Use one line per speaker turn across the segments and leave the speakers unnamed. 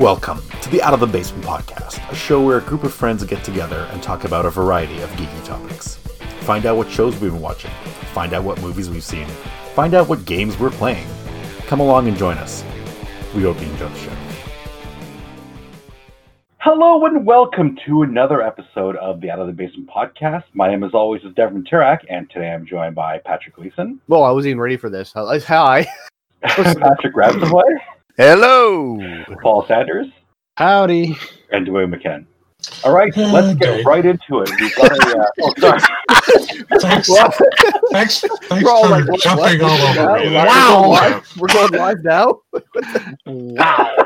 Welcome to the Out of the Basement podcast, a show where a group of friends get together and talk about a variety of geeky topics. Find out what shows we've been watching, find out what movies we've seen, find out what games we're playing. Come along and join us. We hope you enjoy the show. Hello and welcome to another episode of the Out of the Basement podcast. My name, as always, is Devin Turak, and today I'm joined by Patrick Gleason.
Well, I wasn't even ready for this. Hi.
Patrick Rabsaway,
Hello.
Paul Sanders,
Howdy.
and Dwayne McKen. All right, let's get
Okay.
right into it. We've got a. Uh, oh, sorry.
Thanks, thanks, thanks
We're all
for
like, what-
jumping
what?
all over me.
Wow.
Wow.
We're going live now.
Wow.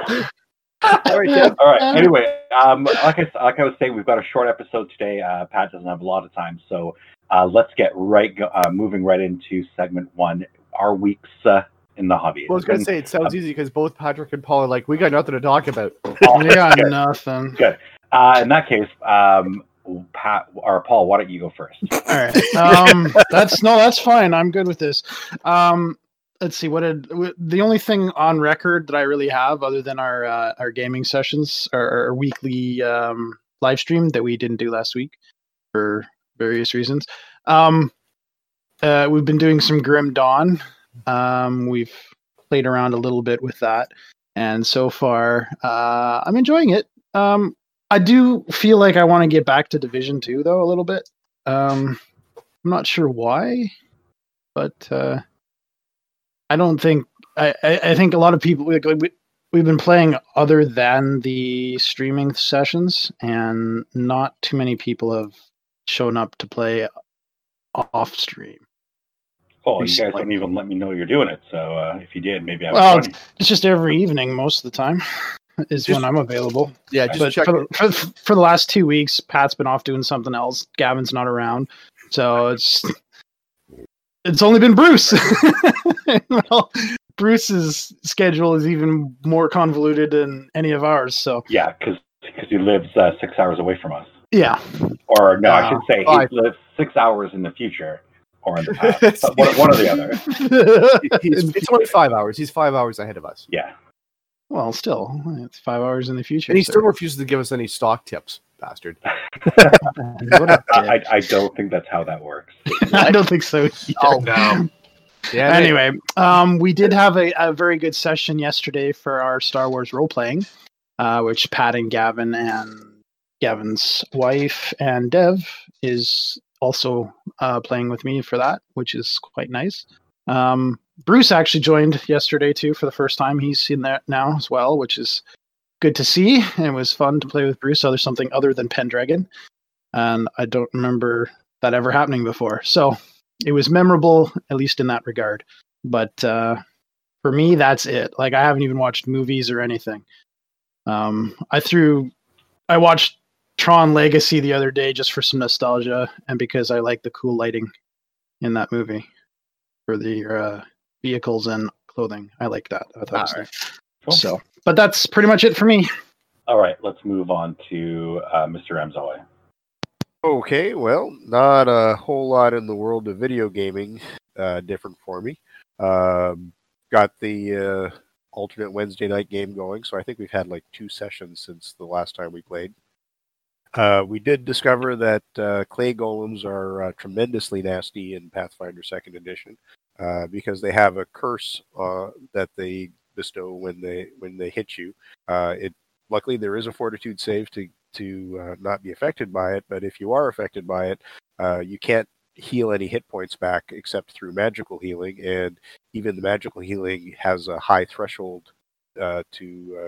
All right, Dev.
All right. Anyway, um, like I like I was saying, we've got a short episode today. Uh, Pat doesn't have a lot of time, so uh, let's get right go- uh, moving right into segment one. Our weeks uh, in the hobby.
Well, I was gonna say it sounds easy because both Patrick and Paul are like, we got nothing to talk about.
been awesome.
You got nothing.
Uh, in that case, um, Pat or Paul, why don't you go first?
All right. Um, that's no, that's fine. I'm good with this. Um, let's see. What did w- the only thing on record that I really have, other than our uh, our gaming sessions, our, our weekly um, live stream that we didn't do last week for various reasons. Um, uh, we've been doing some Grim Dawn. Um, we've played around a little bit with that, and so far, uh, I'm enjoying it. Um, I do feel like I want to get back to Division Two though a little bit. Um, I'm not sure why, but uh, I don't think I, I, I think a lot of people like, we, we've been playing other than the streaming sessions, and not too many people have shown up to play off stream.
Oh, you guys don't even let me know you're doing it. So uh, if you did, maybe I would
Well,
join.
It's just every evening most of the time is
Just-
when I'm available.
Yeah, just
but
check.
for, for, for the last two weeks, Pat's been off doing something else. Gavin's not around, so it's it's only been Bruce. well, Bruce's schedule is even more convoluted than any of ours. So
Yeah, because he lives uh, six hours away from us.
yeah,
Or no, I
Uh,
should say
five.
he lives six hours in the future or in the past. One, one or the other.
He's, it's only five hours. He's five hours ahead of us,
Yeah.
well, still, it's five hours in the future.
and he
sir.
still refuses to give us any stock tips, bastard.
What a
I,
dick.
I don't think that's how that works.
I don't think so. either.
Oh
No.
Yeah.
anyway, um, we did have a, a very good session yesterday for our Star Wars role playing, uh, which Pat and Gavin and Gavin's wife and Dev is also uh, playing with me for that, which is quite nice. Um, Bruce actually joined yesterday too for the first time. He's in there now as well, which is good to see. It was fun to play with Bruce. Other something other than Pendragon, and I don't remember that ever happening before. So it was memorable at least in that regard but uh for me that's it like i haven't even watched movies or anything um i threw i watched tron legacy the other day just for some nostalgia and because i like the cool lighting in that movie for the uh vehicles and clothing i like that i thought it was
Alright.
Cool.
so but that's pretty much it for me
All right, let's move on to uh, Mr. Ramzawi.
Okay, well, not a whole lot in the world of video gaming uh, different for me. Um, got the uh, alternate Wednesday night game going, so I think we've had like two sessions since the last time we played. Uh, we did discover that uh, clay golems are uh, tremendously nasty in Pathfinder Second Edition uh, because they have a curse uh, that they bestow when they when they hit you. Uh, it luckily there is a fortitude save to to not be affected by it, but if you are affected by it, you can't heal any hit points back except through magical healing, and even the magical healing has a high threshold to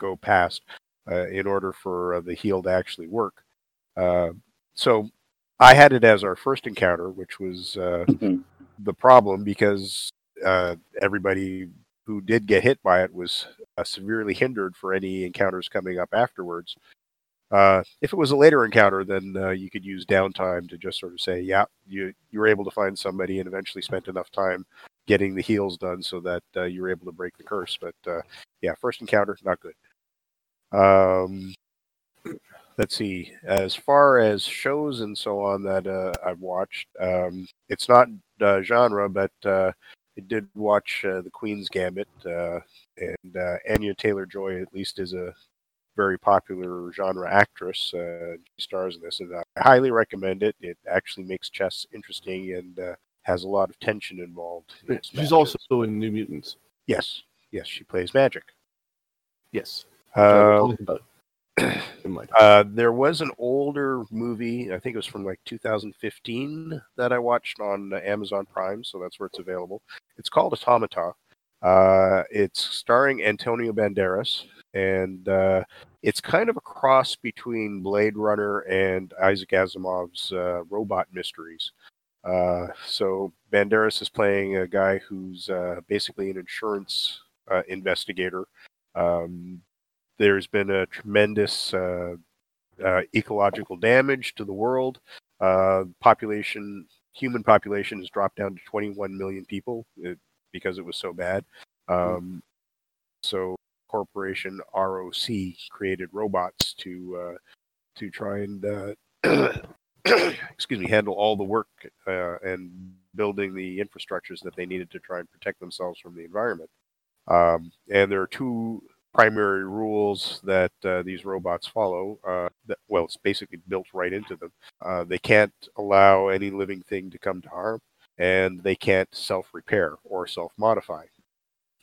go past in order for uh, the heal to actually work. Uh, so I had it as our first encounter, which was uh, the problem because uh, everybody who did get hit by it was uh, severely hindered for any encounters coming up afterwards. Uh, if it was a later encounter, then uh, you could use downtime to just sort of say, "Yeah, you you were able to find somebody and eventually spent enough time getting the heals done so that uh, you were able to break the curse." But uh, yeah, first encounter, not good. Um, let's see. As far as shows and so on that uh, I've watched, um, it's not uh, genre, but uh, I did watch uh, the Queen's Gambit, uh, and uh, Anya Taylor Joy at least is a very popular genre actress. Uh, she stars in this, and I highly recommend it. It actually makes chess interesting and uh, has a lot of tension involved. in
She's
matches.
also in New Mutants.
yes, yes, she plays magic.
Yes.
Uh,
Talk about it. In my
Uh, there was an older movie, I think it was from like 2015, that I watched on Amazon Prime, so that's where it's available. It's called Automata. Uh, it's starring Antonio Banderas, and uh, it's kind of a cross between Blade Runner and Isaac Asimov's uh, Robot Mysteries. Uh, so Banderas is playing a guy who's uh, basically an insurance uh, investigator. Um, there's been a tremendous uh, uh, ecological damage to the world. Uh, population, human population, has dropped down to 21 million people uh, because it was so bad. Um, so, corporation ROC created robots to uh, to try and uh, excuse me handle all the work uh, and building the infrastructures that they needed to try and protect themselves from the environment. Um, and there are two primary rules that uh, these robots follow. Uh, that, well, it's basically built right into them. Uh, they can't allow any living thing to come to harm, and they can't self repair or self modify.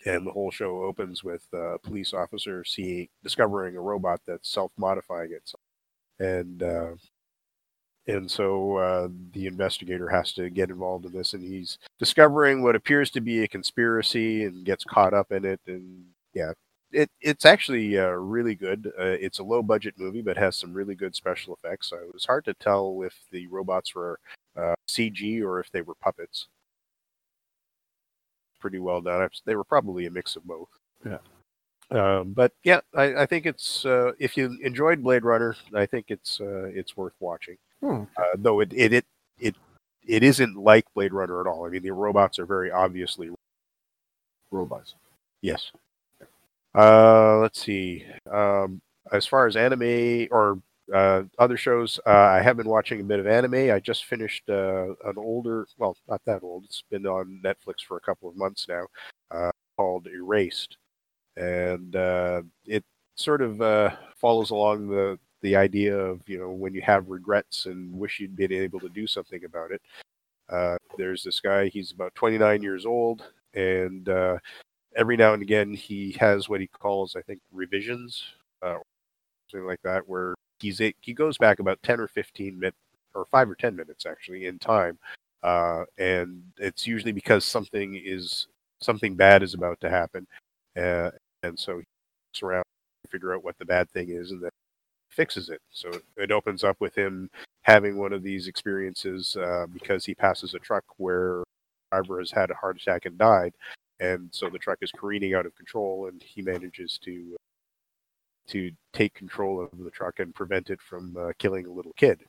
And the whole show opens with a police officer seeing, discovering a robot that's self modifying itself. And uh, and so uh, the investigator has to get involved in this, and he's discovering what appears to be a conspiracy and gets caught up in it. And yeah, it it's actually uh, really good. Uh, it's a low budget movie, but has some really good special effects. So it was hard to tell if the robots were uh, CG or if they were puppets. Pretty well done. They were probably a mix of both.
Yeah.
Um, but yeah, I, I think it's uh, if you enjoyed Blade Runner, I think it's uh, it's worth watching.
Hmm.
Uh, though it, it it it it isn't like Blade Runner at all. I mean, the robots are very obviously
robots.
Yes. Uh, let's see. Um, as far as anime or uh, other shows, uh, I have been watching a bit of anime. I just finished uh, an older, well, not that old. It's been on Netflix for a couple of months now, uh, called Erased, and uh, it sort of uh, follows along the the idea of you know when you have regrets and wish you'd been able to do something about it. Uh, there's this guy. He's about 29 years old, and uh, every now and again he has what he calls, I think, revisions, uh, something like that, where he's he goes back about 10 or 15 minutes, or five or 10 minutes actually in time, uh, and it's usually because something is something bad is about to happen, uh, and so he looks around to figure out what the bad thing is, and then fixes it. So it opens up with him having one of these experiences uh, because he passes a truck where driver has had a heart attack and died, and so the truck is careening out of control, and he manages to to take control of the truck and prevent it from uh, killing a little kid.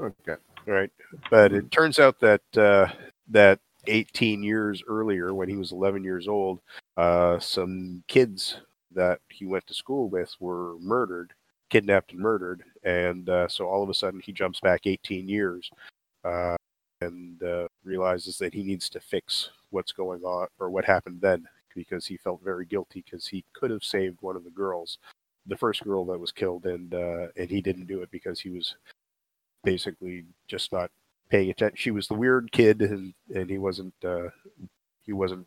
Okay.
Right, but it turns out that uh, that 18 years earlier, when he was 11 years old, uh, some kids that he went to school with were murdered, kidnapped and murdered, and uh, so all of a sudden he jumps back 18 years uh, and uh, realizes that he needs to fix what's going on or what happened then because he felt very guilty because he could have saved one of the girls, the first girl that was killed, and uh, and he didn't do it because he was basically just not paying attention. She was the weird kid, and and he wasn't uh, he wasn't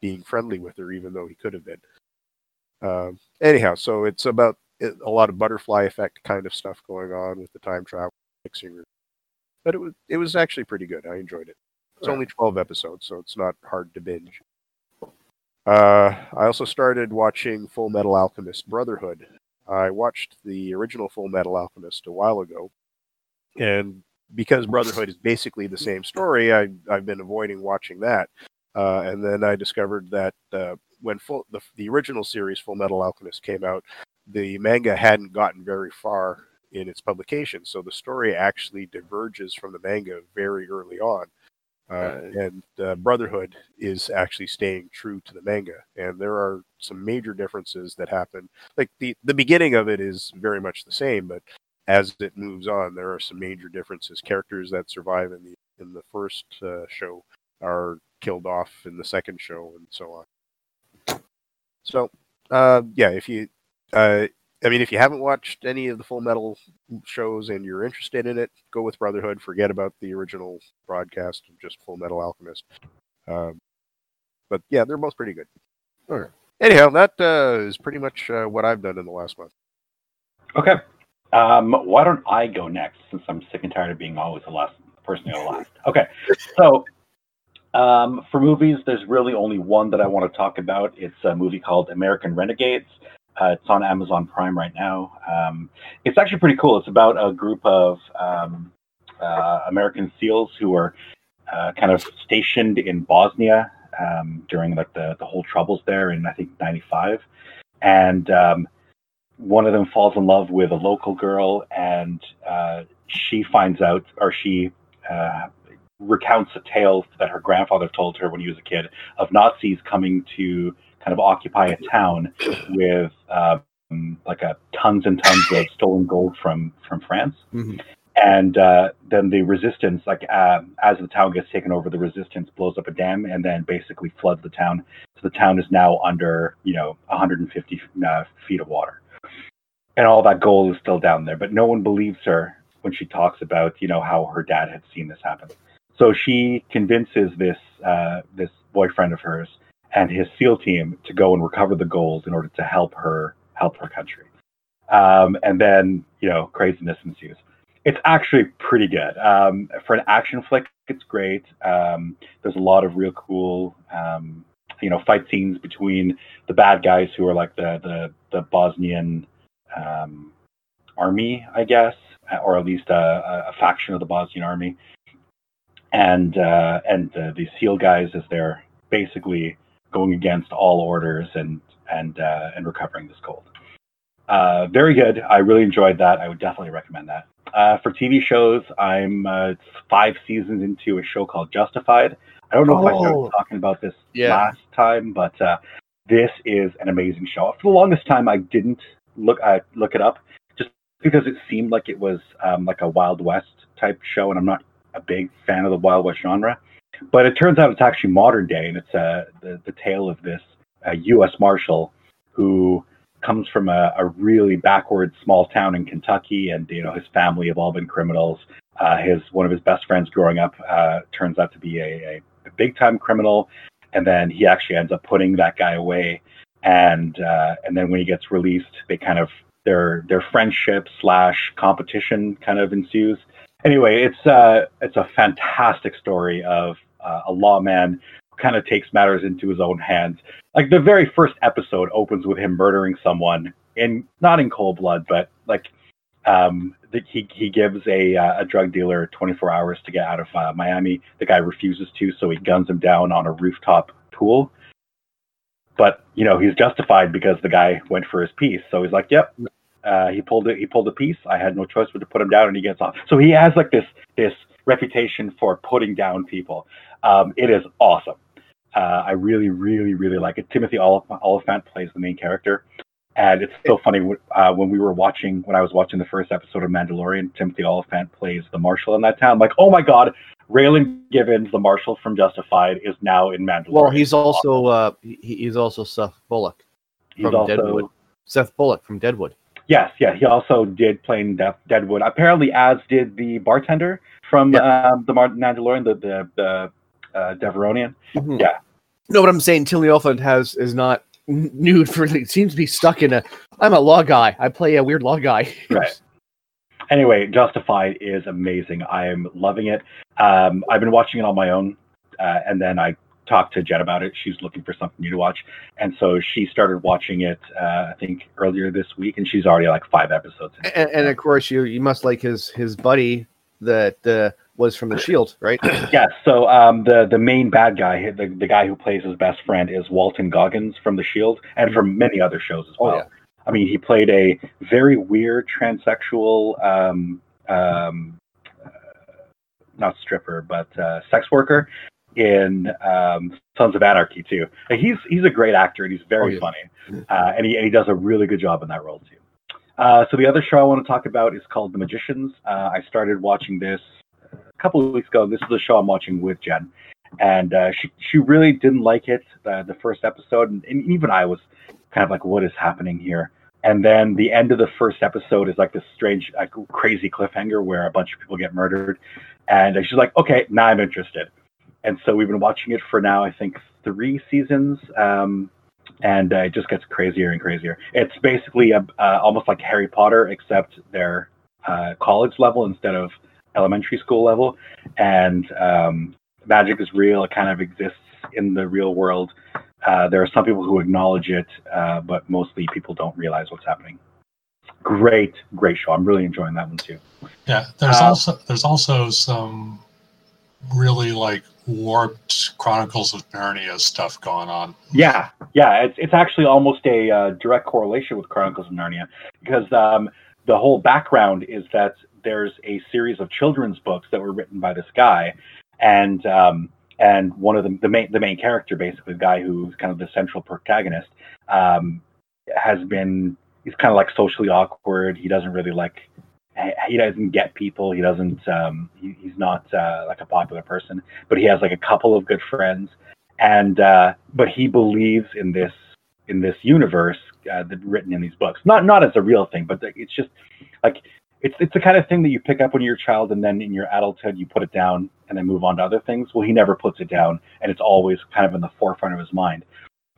being friendly with her, even though he could have been. Um, anyhow, so it's about a lot of butterfly effect kind of stuff going on with the time travel fixing. But it was it was actually pretty good. I enjoyed it. It's only twelve episodes, so it's not hard to binge. Uh, I also started watching Full Metal Alchemist Brotherhood. I watched the original Full Metal Alchemist a while ago, and because Brotherhood is basically the same story, I, I've been avoiding watching that. Uh, and then I discovered that uh, when full, the, the original series Full Metal Alchemist came out, the manga hadn't gotten very far in its publication, so the story actually diverges from the manga very early on. Uh, and uh, Brotherhood is actually staying true to the manga, and there are some major differences that happen. Like the the beginning of it is very much the same, but as it moves on, there are some major differences. Characters that survive in the in the first uh, show are killed off in the second show and so on. So, uh, yeah, if you, uh, I mean, if you haven't watched any of the Full Metal shows and you're interested in it, go with Brotherhood. Forget about the original broadcast of just Full Metal Alchemist. Um, but yeah, they're both pretty good.
Okay.
Anyhow, that uh, is pretty much uh, what I've done in the last month.
Okay. Um, why don't I go next since I'm sick and tired of being always the last person to go last? Okay. So um, for movies, there's really only one that I want to talk about. It's a movie called American Renegades. Uh, it's on Amazon Prime right now. Um, it's actually pretty cool. It's about a group of um, uh, American SEALs who are uh, kind of stationed in Bosnia um, during like the, the whole troubles there in I think '95, and um, one of them falls in love with a local girl, and uh, she finds out, or she uh, recounts a tale that her grandfather told her when he was a kid of Nazis coming to kind of occupy a town with um, like a tons and tons of stolen gold from from France.
Mhm.
And uh, then the resistance, like uh, as the town gets taken over, the resistance blows up a dam and then basically floods the town. So the town is now under, you know, 150 uh, feet of water, and all that gold is still down there. But no one believes her when she talks about, you know, how her dad had seen this happen. So she convinces this uh, this boyfriend of hers and his SEAL team to go and recover the gold in order to help her help her country. Um, and then you know craziness ensues. It's actually pretty good um, for an action flick. It's great. Um, there's a lot of real cool um, you know fight scenes between the bad guys who are like the the, the Bosnian um, army, I guess, or at least a, a faction of the Bosnian army, and uh, and uh, the SEAL guys as they're basically going against all orders and and uh, and recovering this gold. Uh, very good. I really enjoyed that. I would definitely recommend that. Uh, for TV shows, I'm uh, five seasons into a show called Justified. I don't know if I
Oh.
started talking about this
Yeah.
last time, but uh, this is an amazing show. For the longest time, I didn't look uh, look it up just because it seemed like it was um, like a Wild West type show, and I'm not a big fan of the Wild West genre. But it turns out it's actually modern day, and it's uh, the the tale of this uh, U.S. Marshal who comes from a, a really backward small town in Kentucky, and you know his family have all been criminals. Uh, his one of his best friends growing up uh, turns out to be a, a, big time criminal, and then he actually ends up putting that guy away. And uh, and then when he gets released, they kind of their their friendship slash competition kind of ensues. Anyway, it's uh, it's a fantastic story of uh, a lawman who kind of takes matters into his own hands. Like the very first episode opens with him murdering someone in not in cold blood, but like um, the, he he gives a uh, a drug dealer 24 hours to get out of uh, Miami. The guy refuses to, so he guns him down on a rooftop pool. But you know he's justified because the guy went for his piece, so he's like, "Yep." Uh, he pulled it. He pulled a piece. I had no choice but to put him down, and he gets off. So he has like this this reputation for putting down people. Um, it is awesome. Uh, I really, really, really like it. Timothy Olyphant plays the main character, and it's so funny uh, when we were watching when I was watching the first episode of Mandalorian. Timothy Olyphant plays the marshal in that town. I'm like, oh my god, Raylan Givens, the marshal from Justified, is now in Mandalorian.
Well, he's also uh, he, he's also Seth Bullock. From
also
Deadwood. Seth Bullock from Deadwood.
Yes, yeah. He also did play in Death, Deadwood. Apparently, as did the bartender from um, the Mandalorian, the the, the uh, Devaronian. Yeah.
No, what I'm saying, Tilly Olyphant has is not nude for. It seems to be stuck in a. I'm a law guy. I play a weird law guy.
Right. Anyway, Justified is amazing. I am loving it. Um, I've been watching it on my own, uh, and then I talked to Jen about it. She's looking for something new to watch, and so she started watching it. Uh, I think earlier this week, and she's already like five episodes. in.
and, and of course, you you must like his his buddy that uh, was from the Shield, right?
Yeah, so um, the the main bad guy, the, the guy who plays his best friend, is Walton Goggins from The Shield, and from many other shows as
Oh,
well.
yeah.
I mean, he played a very weird transsexual, um, um, uh, not stripper, but uh, sex worker in um, Sons of Anarchy too. And he's he's a great actor and he's very
Oh, yeah.
funny, uh, and he and he does a really good job in that role too. Uh, so the other show I want to talk about is called The Magicians. Uh, I started watching this a couple of weeks ago. This is a show I'm watching with Jen, and uh, she she really didn't like it uh, the first episode, and, and even I was kind of like, what is happening here? And then the end of the first episode is like this strange, like crazy cliffhanger where a bunch of people get murdered, and she's like, okay, now I'm interested. And so we've been watching it for now, I think three seasons. Um, and uh, it just gets crazier and crazier. It's basically a, uh, almost like Harry Potter, except they're uh, college level instead of elementary school level. And um, magic is real; it kind of exists in the real world. Uh, there are some people who acknowledge it, uh, but mostly people don't realize what's happening. Great, great show. I'm really enjoying that one too.
Yeah, there's
Uh,
also there's also some really like warped Chronicles of Narnia stuff going on.
Yeah, yeah, it's it's actually almost a uh, direct correlation with Chronicles of Narnia because um, the whole background is that there's a series of children's books that were written by this guy, and um, and one of the the main the main character, basically the guy who's kind of the central protagonist, um, has been he's kind of like socially awkward. He doesn't really like he doesn't get people. He doesn't. Um, he, he's not uh, like a popular person, but he has like a couple of good friends, and uh, but he believes in this in this universe uh, that written in these books. Not not as a real thing, but it's just like it's it's the kind of thing that you pick up when you're a child, and then in your adulthood you put it down and then move on to other things. Well, he never puts it down, and it's always kind of in the forefront of his mind.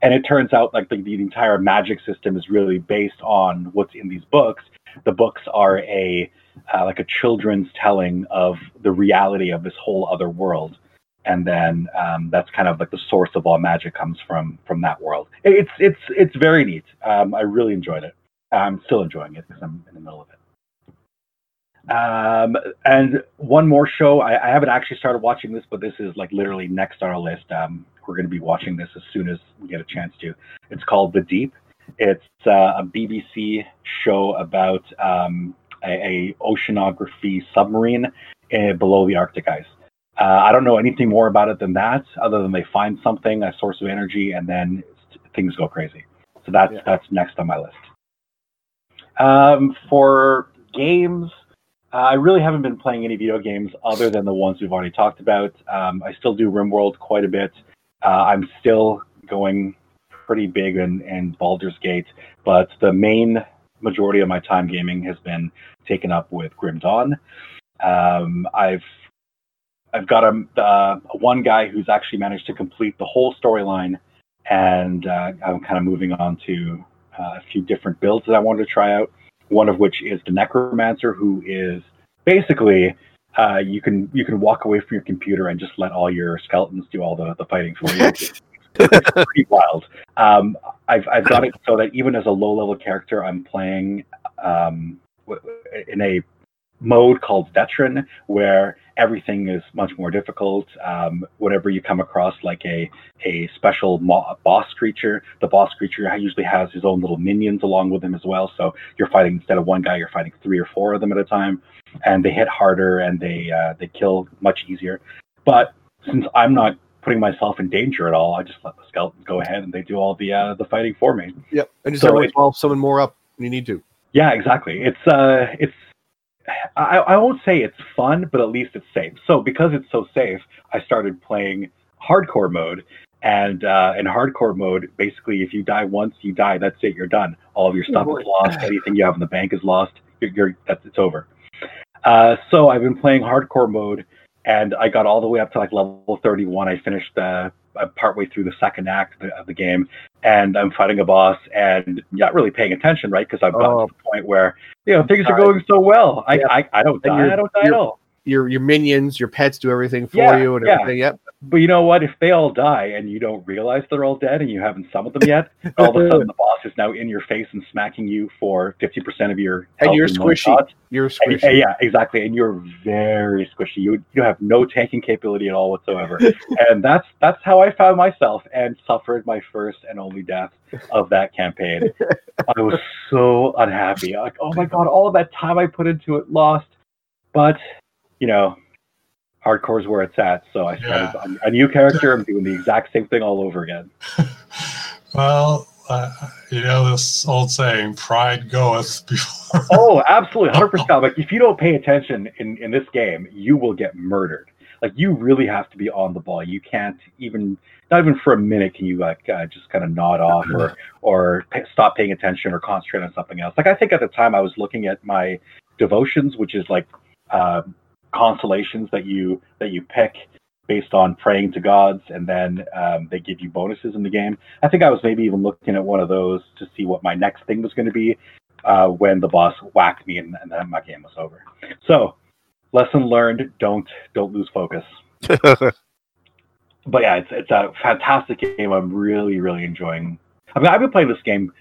And it turns out like the, the entire magic system is really based on what's in these books. The books are a uh, like a children's telling of the reality of this whole other world, and then um, that's kind of like the source of all magic comes from from that world. It's it's it's very neat. Um, I really enjoyed it. I'm still enjoying it because I'm in the middle of it. Um, and one more show. I, I haven't actually started watching this, but this is like literally next on our list. Um, we're going to be watching this as soon as we get a chance to. It's called The Deep. It's uh, a BBC show about um, a, a oceanography submarine uh, below the Arctic ice. Uh, I don't know anything more about it than that, other than they find something, a source of energy, and then things go crazy. So that's
Yeah.
that's next on my list. Um, for games, uh, I really haven't been playing any video games other than the ones we've already talked about. Um, I still do RimWorld quite a bit. Uh, I'm still going pretty big in, in Baldur's Gate, but the main majority of my time gaming has been taken up with Grim Dawn. Um, I've I've got a uh, one guy who's actually managed to complete the whole storyline, and uh, I'm kind of moving on to uh, a few different builds that I wanted to try out. One of which is the Necromancer, who is basically uh, you can you can walk away from your computer and just let all your skeletons do all the, the fighting for you. it's pretty wild. Um, I've I've got it so that even as a low level character, I'm playing um, in a mode called veteran where everything is much more difficult. Um, whenever you come across like a a special mo- boss creature the boss creature usually has his own little minions along with him as well. So you're fighting instead of one guy you're fighting three or four of them at a time and they hit harder and they uh, they kill much easier. But since i'm not putting myself in danger at all i just let the skeletons go ahead and they do all the uh, the fighting for me
Yep. And just
So
every once
it-
in a while, summon more up when you need to.
Yeah, exactly. It's uh, it's I, I won't say it's fun, but at least it's safe. So because it's so safe, I started playing hardcore mode. And uh, in hardcore mode, basically, if you die once, you die. That's it. You're done. All of your stuff is lost. Anything you have in the bank is lost. You're, you're that's it's over. Uh, so I've been playing hardcore mode, and I got all the way up to like level 31. I finished uh, uh, partway through the second act of the, of the game, and I'm fighting a boss, and not really paying attention, right? Because I've gotten
Oh.
to the point where you know things are going so well. I
Yeah.
I, I don't die. I don't die at all.
Your your minions, your pets do everything for
Yeah,
you and
yeah.
everything. Yep.
But you know what? If they all die and you don't realize they're all dead and you haven't summoned them yet, all of a sudden the boss is now in your face and smacking you for 50% of your
And you're
one
squishy. You're
And-
squishy.
and yeah, exactly. And you're very squishy. You you have no tanking capability at all whatsoever. and that's that's how I found myself and suffered my first and only death of that campaign. I was so unhappy. Like, oh my god, all of that time I put into it lost. But you know, hardcore's where it's at. So I started a, a new character. I'm doing the exact same thing all over again.
Well, uh, you know this old saying, "Pride goeth before."
Oh, absolutely, hundred percent. Like if you don't pay attention in in this game, you will get murdered. like you really have to be on the ball. You can't even not even for a minute can you like uh, just kind of nod off or or p- stop paying attention or concentrate on something else. Like I think at the time I was looking at my devotions, which is like uh, consolations that you that you pick based on praying to gods, and then um, they give you bonuses in the game. I think I was maybe even looking at one of those to see what my next thing was going to be uh, when the boss whacked me and, and then my game was over. So, lesson learned: don't don't lose focus. But yeah, it's it's a fantastic game. I'm really really enjoying. I mean, I've been playing this game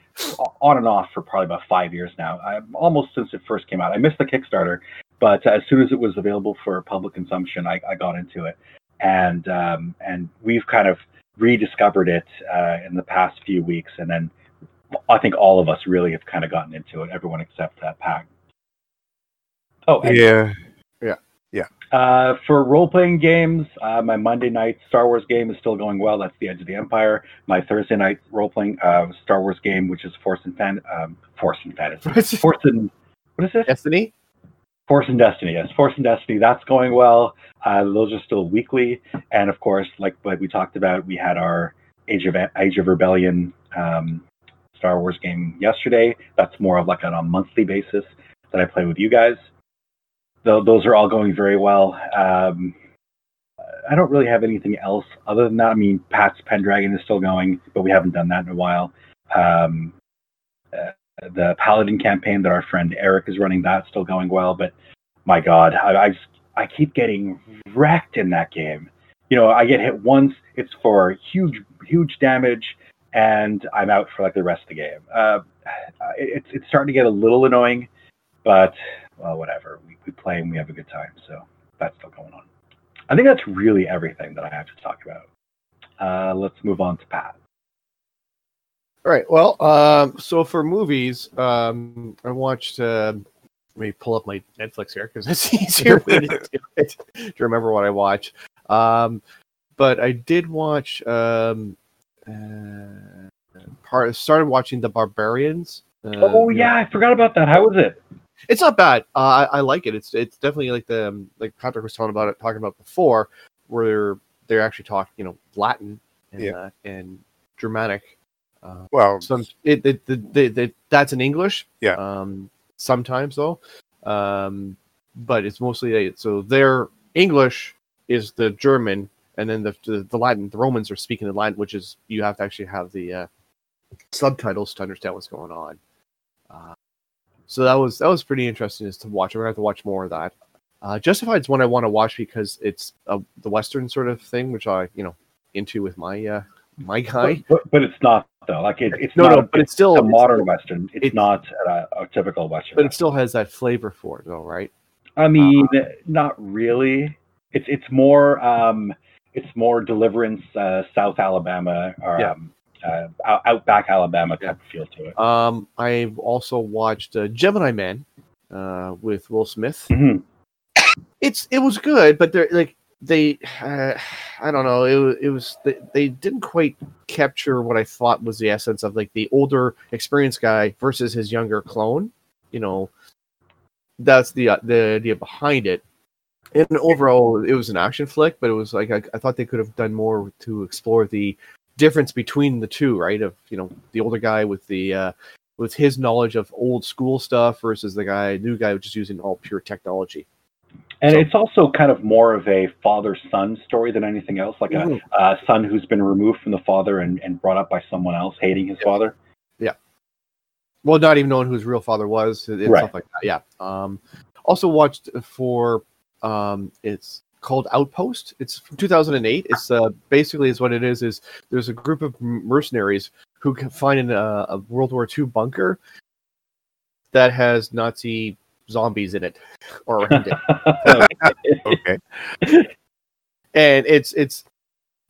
on and off for probably about five years now. I, almost since it first came out. I missed the Kickstarter, but as soon as it was available for public consumption, I, I got into it, and um, and we've kind of rediscovered it uh, in the past few weeks, and then I think all of us really have kind of gotten into it. Everyone except that pack. Oh, yeah,
yeah.
Uh, for role playing games, uh, my Monday night Star Wars game is still going well. That's The Edge of the Empire. My Thursday night role playing uh, Star Wars game, which is Force and Fan, um, Force and Fantasy, Force and what is it?
Destiny.
Force and Destiny. Yes, Force and Destiny. That's going well. Uh, those are still weekly, and of course, like like we talked about, we had our Age of Age of Rebellion um, Star Wars game yesterday. That's more of like on a monthly basis that I play with you guys. Tho- those are all going very well. Um, I don't really have anything else other than that. I mean, Pat's Pendragon is still going, but we haven't done that in a while. Um, uh, the Paladin campaign that our friend Eric is running, that's still going well. But my God, I, I just I keep getting wrecked in that game. You know, I get hit once, it's for huge huge damage, and I'm out for like the rest of the game. Uh, it's it's starting to get a little annoying, but well, whatever. We, we play and we have a good time, so that's still going on. I think that's really everything that I have to talk about. Uh, let's move on to Pat.
All right. Well, um, so for movies, um, I watched. Uh, let me pull up my Netflix here because it's easier way to, do it, to remember what I watch. Um, but I did watch. Um, uh, part started watching the Barbarians. Uh,
oh yeah, I forgot about that. How was it?
It's not bad. Uh, I, I like it. It's it's definitely like the um, like Patrick was talking about it talking about before, where they're they're actually talking you know Latin and
Yeah.
uh, and Germanic. Uh,
Well,
some it, it, the the the that's in English.
Yeah.
Um, sometimes though, um, but it's mostly so their English is the German, and then the, the the Latin. The Romans are speaking the Latin, which is you have to actually have the uh, subtitles to understand what's going on. Uh, so that was that was pretty interesting is to watch. I'm gonna have to watch more of that. Uh, Justified is one I want to watch because it's uh, the Western sort of thing, which I you know into with my uh, my guy.
But, but, but it's not though. Like it, it's
No,
not.
no, but it's still
a
it's-
modern Western. It's,
it's-
not a, a typical Western.
but it still has that flavor for it, though, right?
I mean, not really. It's it's more um, it's more Deliverance, uh, South Alabama, or
Yeah.
um, uh, out- Outback Alabama type of feel to it.
Um, I've also watched uh, Gemini Man uh, with Will Smith.
Mhm.
It's it was good, but they're like they uh, I don't know it, it was they, they didn't quite capture what I thought was the essence of like the older experienced guy versus his younger clone. You know, that's the uh, the idea behind it. And overall, it was an action flick, but it was like I, I thought they could have done more to explore the difference between the two, right? Of you know the older guy with the uh, with his knowledge of old school stuff versus the guy new guy just using all pure technology.
And
So-
it's also kind of more of a father son story than anything else, like a,
Mhm.
a son who's been removed from the father and, and brought up by someone else, hating his father. Yeah.
Well, not even knowing who his real father was and
Right.
stuff like that. Yeah. Um, also watched for um, it's called Outpost. It's from 2008. It's uh, basically is what it is. Is there's a group of mercenaries who can find in a, a World War II bunker that has Nazi zombies in it or around it.
okay.
and it's it's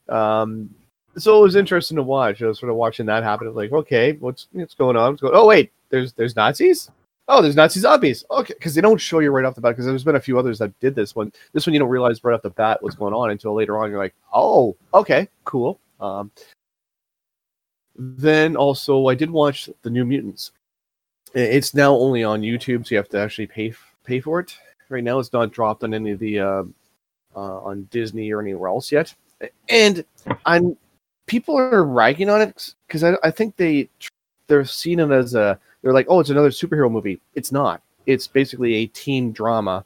um so it was interesting to watch. I was sort of watching that happen. Like, okay, what's what's going on? What's going? Oh wait, there's there's Nazis. Oh, there's Nazi zombies. Okay, because they don't show you right off the bat. Because there's been a few others that did this one. This one you don't realize right off the bat what's going on until later on. You're like, oh, okay, cool. Um, then also I did watch the New Mutants. It's now only on YouTube, so you have to actually pay pay for it. Right now, it's not dropped on any of the uh, uh, on Disney or anywhere else yet, and I'm people are ragging on it because I, I think they they're seeing it as a they're like oh it's another superhero movie. It's not. It's basically a teen drama,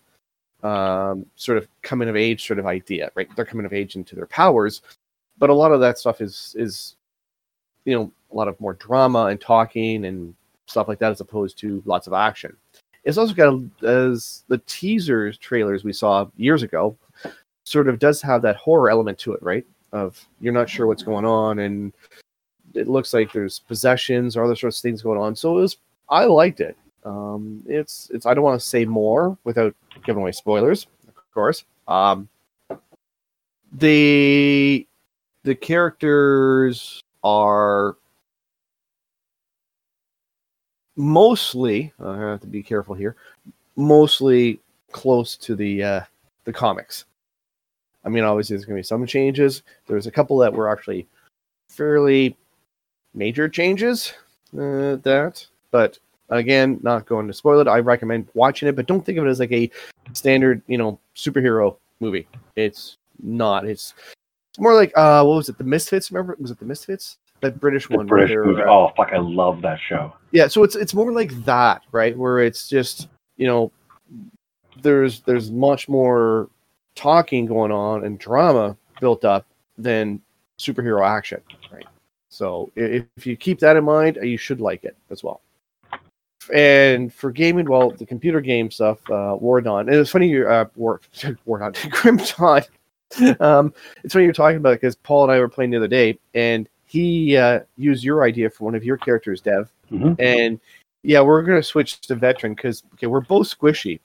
um, sort of coming of age sort of idea. Right? They're coming of age into their powers, but a lot of that stuff is is you know a lot of more drama and talking and stuff like that as opposed to lots of action. It's also got a, as the teasers trailers we saw years ago sort of does have that horror element to it, right? Of you're not sure what's going on and it looks like there's possessions or other sorts of things going on. So it was I liked it. Um, it's it's I don't want to say more without giving away spoilers, of course. Um, the the characters are mostly I have to be careful here. Mostly close to the uh, the comics. I mean, obviously there's going to be some changes. There's a couple that were actually fairly major changes. Uh, that, but again, not going to spoil it. I recommend watching it, but don't think of it as like a standard, you know, superhero movie. It's not. It's it's more like uh, what was it? The Misfits. Remember? Was it the Misfits? That British
The
one.
British movie.
uh,
Oh fuck, I love that show.
yeah so it's it's more like that right where it's just you know there's there's much more talking going on and drama built up than superhero action so if you keep that in mind uh, you should like it as well and for gaming well the computer game stuff uh war dawn and it's funny you're uh war war dawn grim dawn um it's funny you're talking about it because paul and i were playing the other day and he uh used your idea for one of your characters dev
Mhm.
and yeah, we're gonna switch to veteran because okay, we're both squishy,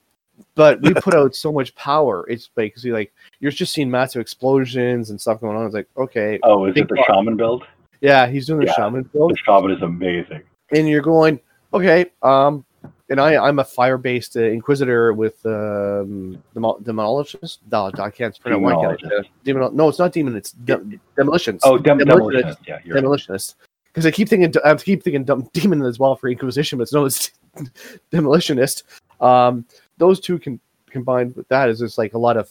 but we put out so much power. It's basically like you're just seeing massive explosions and stuff going on. It's like okay,
Oh, is it the shaman build?
Yeah, he's doing the
Yeah.
shaman build,
The shaman is amazing.
and you're going okay. Um, and I I'm a fire based uh, inquisitor with um demo- demonologist. No, I can't pronounce. Why can't I? Uh, demon, no, it's not demon. It's de- demolitions.
Oh, dem-
Demolitionist.
Yeah, you're right.
demolitionist. Because I keep thinking, I keep thinking demon as well for Inquisition, but it's no, it's demolitionist. Um, those two can combined with that is just like a lot of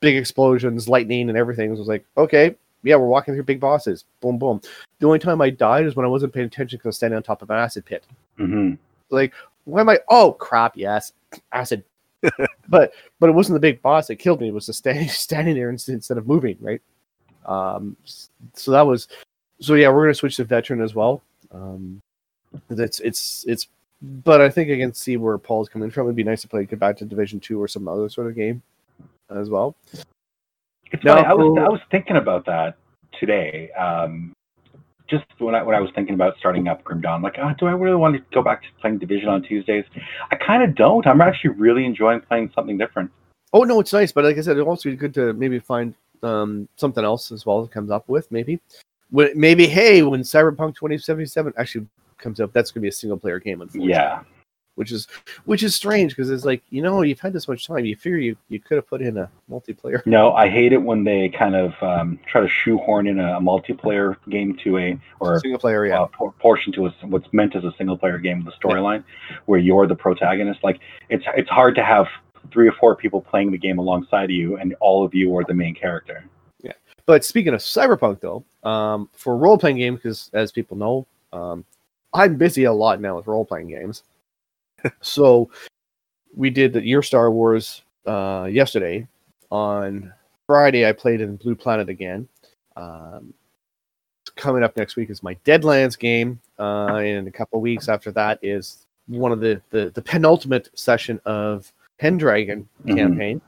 big explosions, lightning, and everything. It was like, okay, yeah, we're walking through big bosses. Boom, boom. The only time I died is when I wasn't paying attention because I was standing on top of an acid pit.
Mhm.
Like, why am I? Oh crap! Yes, acid. but but it wasn't the big boss that killed me. It was just standing standing there instead instead of moving. Right. Um. So that was. So yeah, we're gonna switch to veteran as well. Um. It's it's it's. But I think I can see where Paul's coming from. It'd be nice to play get back to Division Two or some other sort of game as well.
It's
No,
funny. I was I was thinking about that today. Um, just when I when I was thinking about starting up Grim Dawn, like, ah, do I really want to go back to playing Division on Tuesdays? I kind of don't. I'm actually really enjoying playing something different.
Oh no, it's nice, but like I said, it'd also be good to maybe find um, something else as well that comes up with maybe. When, maybe hey, when Cyberpunk 2077 actually comes up, that's gonna be a single player game, unfortunately.
Yeah,
Which is which is strange because it's like you know you've had this much time, you figure you you could have put in a multiplayer.
no, I hate it when they kind of um, try to shoehorn in a, multiplayer game to a or
single player, yeah.
uh, por- portion to a, what's meant as a single player game with a storyline where you're the protagonist. Like it's it's hard to have three or four people playing the game alongside of you and all of you are the main character.
Yeah but speaking of Cyberpunk, though, um, for role playing games, because as people know, um, I'm busy a lot now with role playing games. So we did the Year Star Wars uh, yesterday. On Friday, I played in Blue Planet again. Um, coming up next week is my Deadlands game. Uh, and a couple weeks after that is one of the, the, the penultimate session of Pendragon
Mhm.
campaign.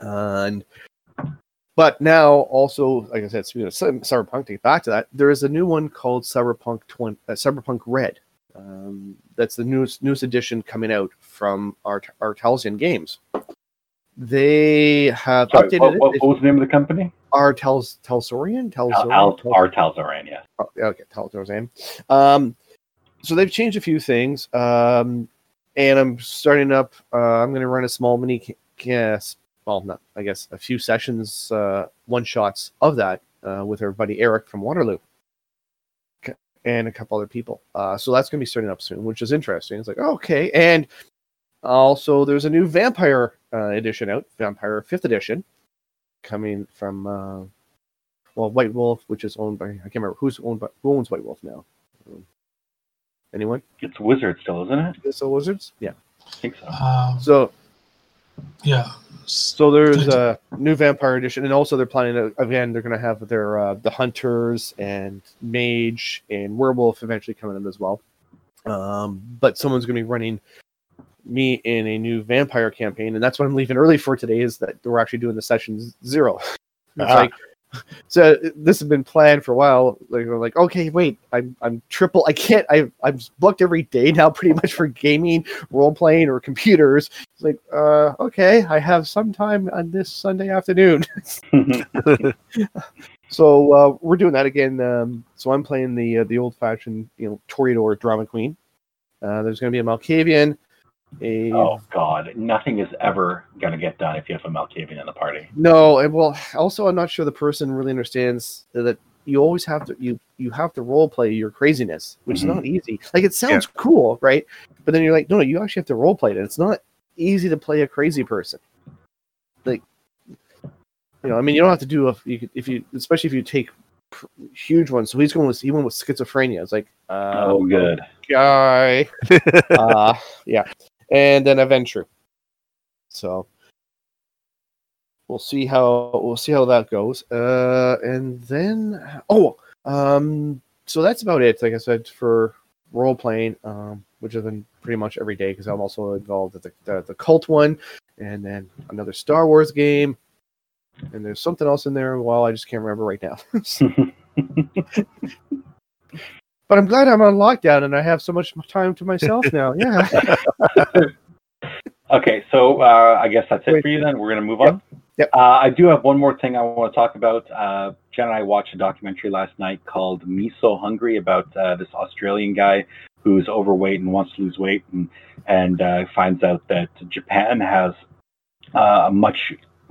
and but now also, like I said, speaking of Cy- Cyberpunk, to get back to that, there is a new one called Cyberpunk 20, uh, Cyberpunk Red. Um, that's the newest newest edition coming out from Art R. Talsorian Games. They have
Sorry,
updated
what, what, what was the name of the company?
Artels Talsorian.
Al,
Talsorian.
Al, R. Talzaran, yes.
Oh, okay, tell what I. Um, so they've changed a few things, um, and I'm starting up. Uh, I'm going to run a small mini, yes, well, not I guess a few sessions, uh, one shots of that uh, with our buddy Eric from Waterloo, and a couple other people. Uh, so that's going to be starting up soon, which is interesting. It's like okay, and also there's a new Vampire uh, edition out, Vampire Fifth Edition. coming from uh, well White Wolf, which is owned by I can't remember who's owned by who owns White Wolf now. Um, anyone?
It's Wizards still, isn't it?
Is it Wizards? Yeah.
I think so.
Um,
So
yeah.
So there's a new Vampire Edition, and also they're planning to again. They're going to have their uh, the Hunters and Mage and Werewolf eventually coming in as well. Um, but someone's going to be running me in a new Vampire campaign, and that's what I'm leaving early for today. Is that we're actually doing the session zero. It's
Ah.
like so this has been planned for a while. Like we're like, okay, wait, I'm I'm triple. I can't. I I'm booked every day now, pretty much for gaming, role playing, or computers. It's like, uh, okay, I have some time on this Sunday afternoon. so uh, we're doing that again. Um, so I'm playing the uh, the old fashioned, you know, Toreador drama queen. Uh, there's going to be a Malkavian, a
oh God, nothing is ever gonna get done if you have a Malkavian in the party.
no, and well, also I'm not sure the person really understands that you always have to you you have to role play your craziness, which
Mhm.
is not easy. Like it sounds cool, right? But then you're like, no, no, you actually have to role play it. It's not easy to play a crazy person. Like, you know, I mean, you don't have to do a you could, if you, especially if you take huge ones. So he's going with he went with schizophrenia. It's like, uh,
oh, good.
guy. uh, yeah, and then Adventure. So we'll see how we'll see how that goes. Uh, and then oh, um, so that's about it. Like I said, for role playing, um, which has been pretty much every day because I'm also involved at the, the the cult one, and then another Star Wars game. And there's something else in there. Well, I just can't remember right now. but I'm glad I'm on lockdown and I have so much time to myself now. Yeah.
Okay, so uh, I guess that's it
Wait.
for you then. We're going to move
Yep.
on.
Yep.
Uh, I do have one more thing I want to talk about. Uh, Jen and I watched a documentary last night called Me So Hungry about uh, this Australian guy who's overweight and wants to lose weight and, and uh, finds out that Japan has uh, a much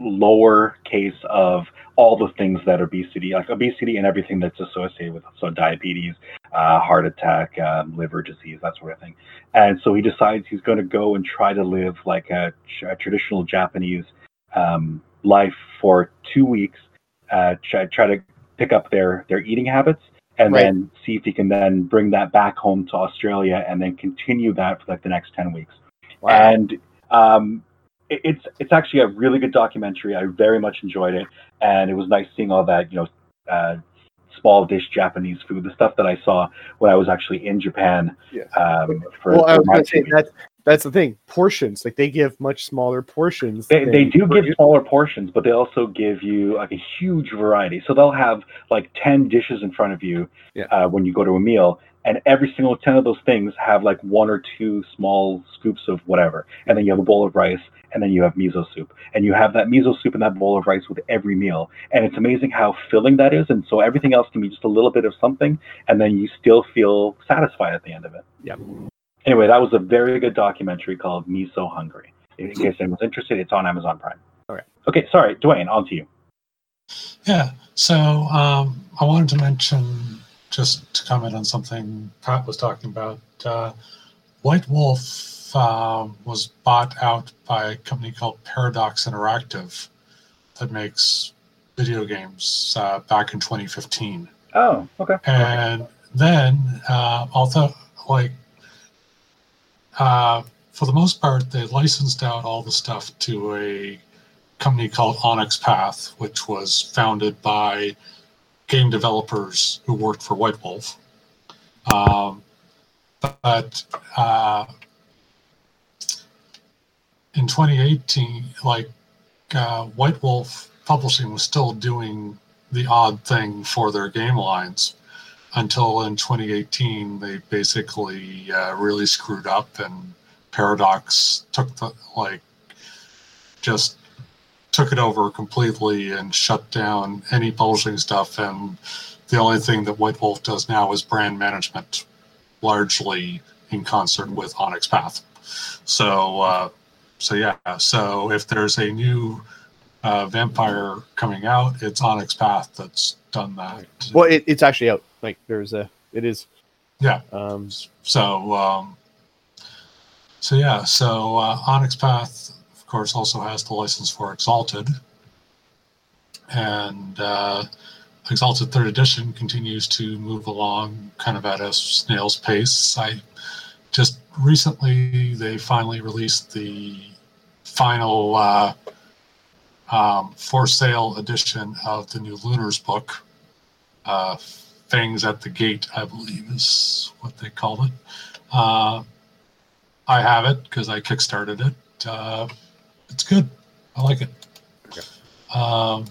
lower case of all the things that obesity, like obesity and everything that's associated with it. So diabetes, uh, heart attack, um, liver disease, that sort of thing. And so he decides he's going to go and try to live like a, a traditional Japanese um, life for two weeks, uh, try, try to pick up their, their eating habits, and
Right.
then see if he can then bring that back home to Australia and then continue that for like the next 10 weeks. Wow. And um, it's it's actually a really good documentary. I very much enjoyed it, and it was nice seeing all that you know uh, small dish Japanese food, the stuff that I saw when I was actually in Japan.
Yeah.
Um, for,
well, I was going to say that that's the thing. Portions, like they give much smaller portions.
They, they do give smaller portions, but they also give you like a huge variety. So they'll have like 10 dishes in front of you
Yeah.
uh, when you go to a meal, and every single 10 of those things have like one or two small scoops of whatever. And then you have a bowl of rice, and then you have miso soup. And you have that miso soup and that bowl of rice with every meal. And it's amazing how filling that is. And so everything else can be just a little bit of something, and then you still feel satisfied at the end of it.
Yeah.
Anyway, that was a very good documentary called Me So Hungry. In case anyone's interested, it's on Amazon Prime.
All right.
Okay, sorry, Dwayne, on to you.
Yeah. So um, I wanted to mention, just to comment on something Pat was talking about. Uh, White Wolf uh, was bought out by a company called Paradox Interactive that makes video games uh, back in 2015.
Oh, okay.
And then, uh, although, like, uh, for the most part, they licensed out all the stuff to a company called Onyx Path, which was founded by game developers who worked for White Wolf. Um, but uh, in 2018, like uh, White Wolf Publishing was still doing the odd thing for their game lines until in 2018 they basically uh, really screwed up and Paradox took the like just took it over completely and shut down any publishing stuff and the only thing that White Wolf does now is brand management largely in concert with Onyx Path. So uh, so yeah, so if there's a new uh, vampire coming out, it's Onyx Path that's done that.
Well, it, it's actually out. Like there's a, it is.
Yeah.
Um,
So, um, so yeah, so uh, Onyx Path, course, also has the license for Exalted, and uh, Exalted Third Edition continues to move along kind of at a snail's pace. I just recently they finally released the final uh, um, for sale edition of the new Lunars book. Uh, Fangs at the Gate, I believe, is what they called it. Uh, I have it because I kickstarted it. It's good. I like it. Um,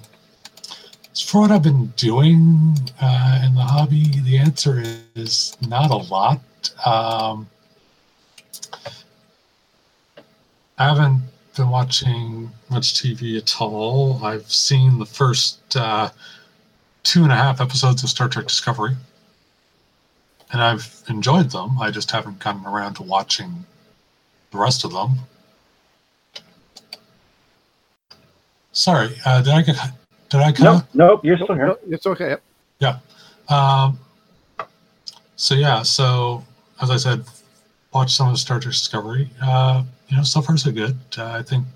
as for what I've been doing uh, in the hobby, the answer is not a lot. Um, I haven't been watching much TV at all. I've seen the first uh, two and a half episodes of Star Trek Discovery, and I've enjoyed them. I just haven't gotten around to watching the rest of them. Sorry, uh, did I get did I cut?
Nope, nope, you're still here.
No, it's okay. Yeah.
Um, so yeah, so as I said, watch some of the Star Trek Discovery. Uh, you know, so far so good. Uh, I think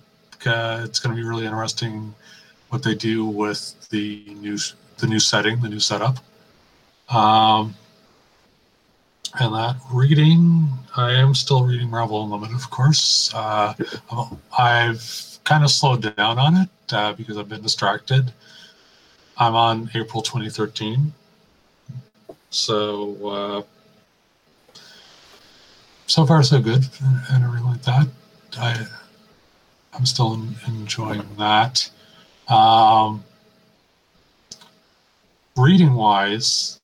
uh, it's going to be really interesting what they do with the new the new setting, the new setup. Um, and that reading, I am still reading Marvel Unlimited, of course. Uh, I've kind of slowed down on it uh, because I've been distracted. I'm on April 2013. So, uh, so far so good and everything like that. I, I'm still enjoying that. Um, reading wise,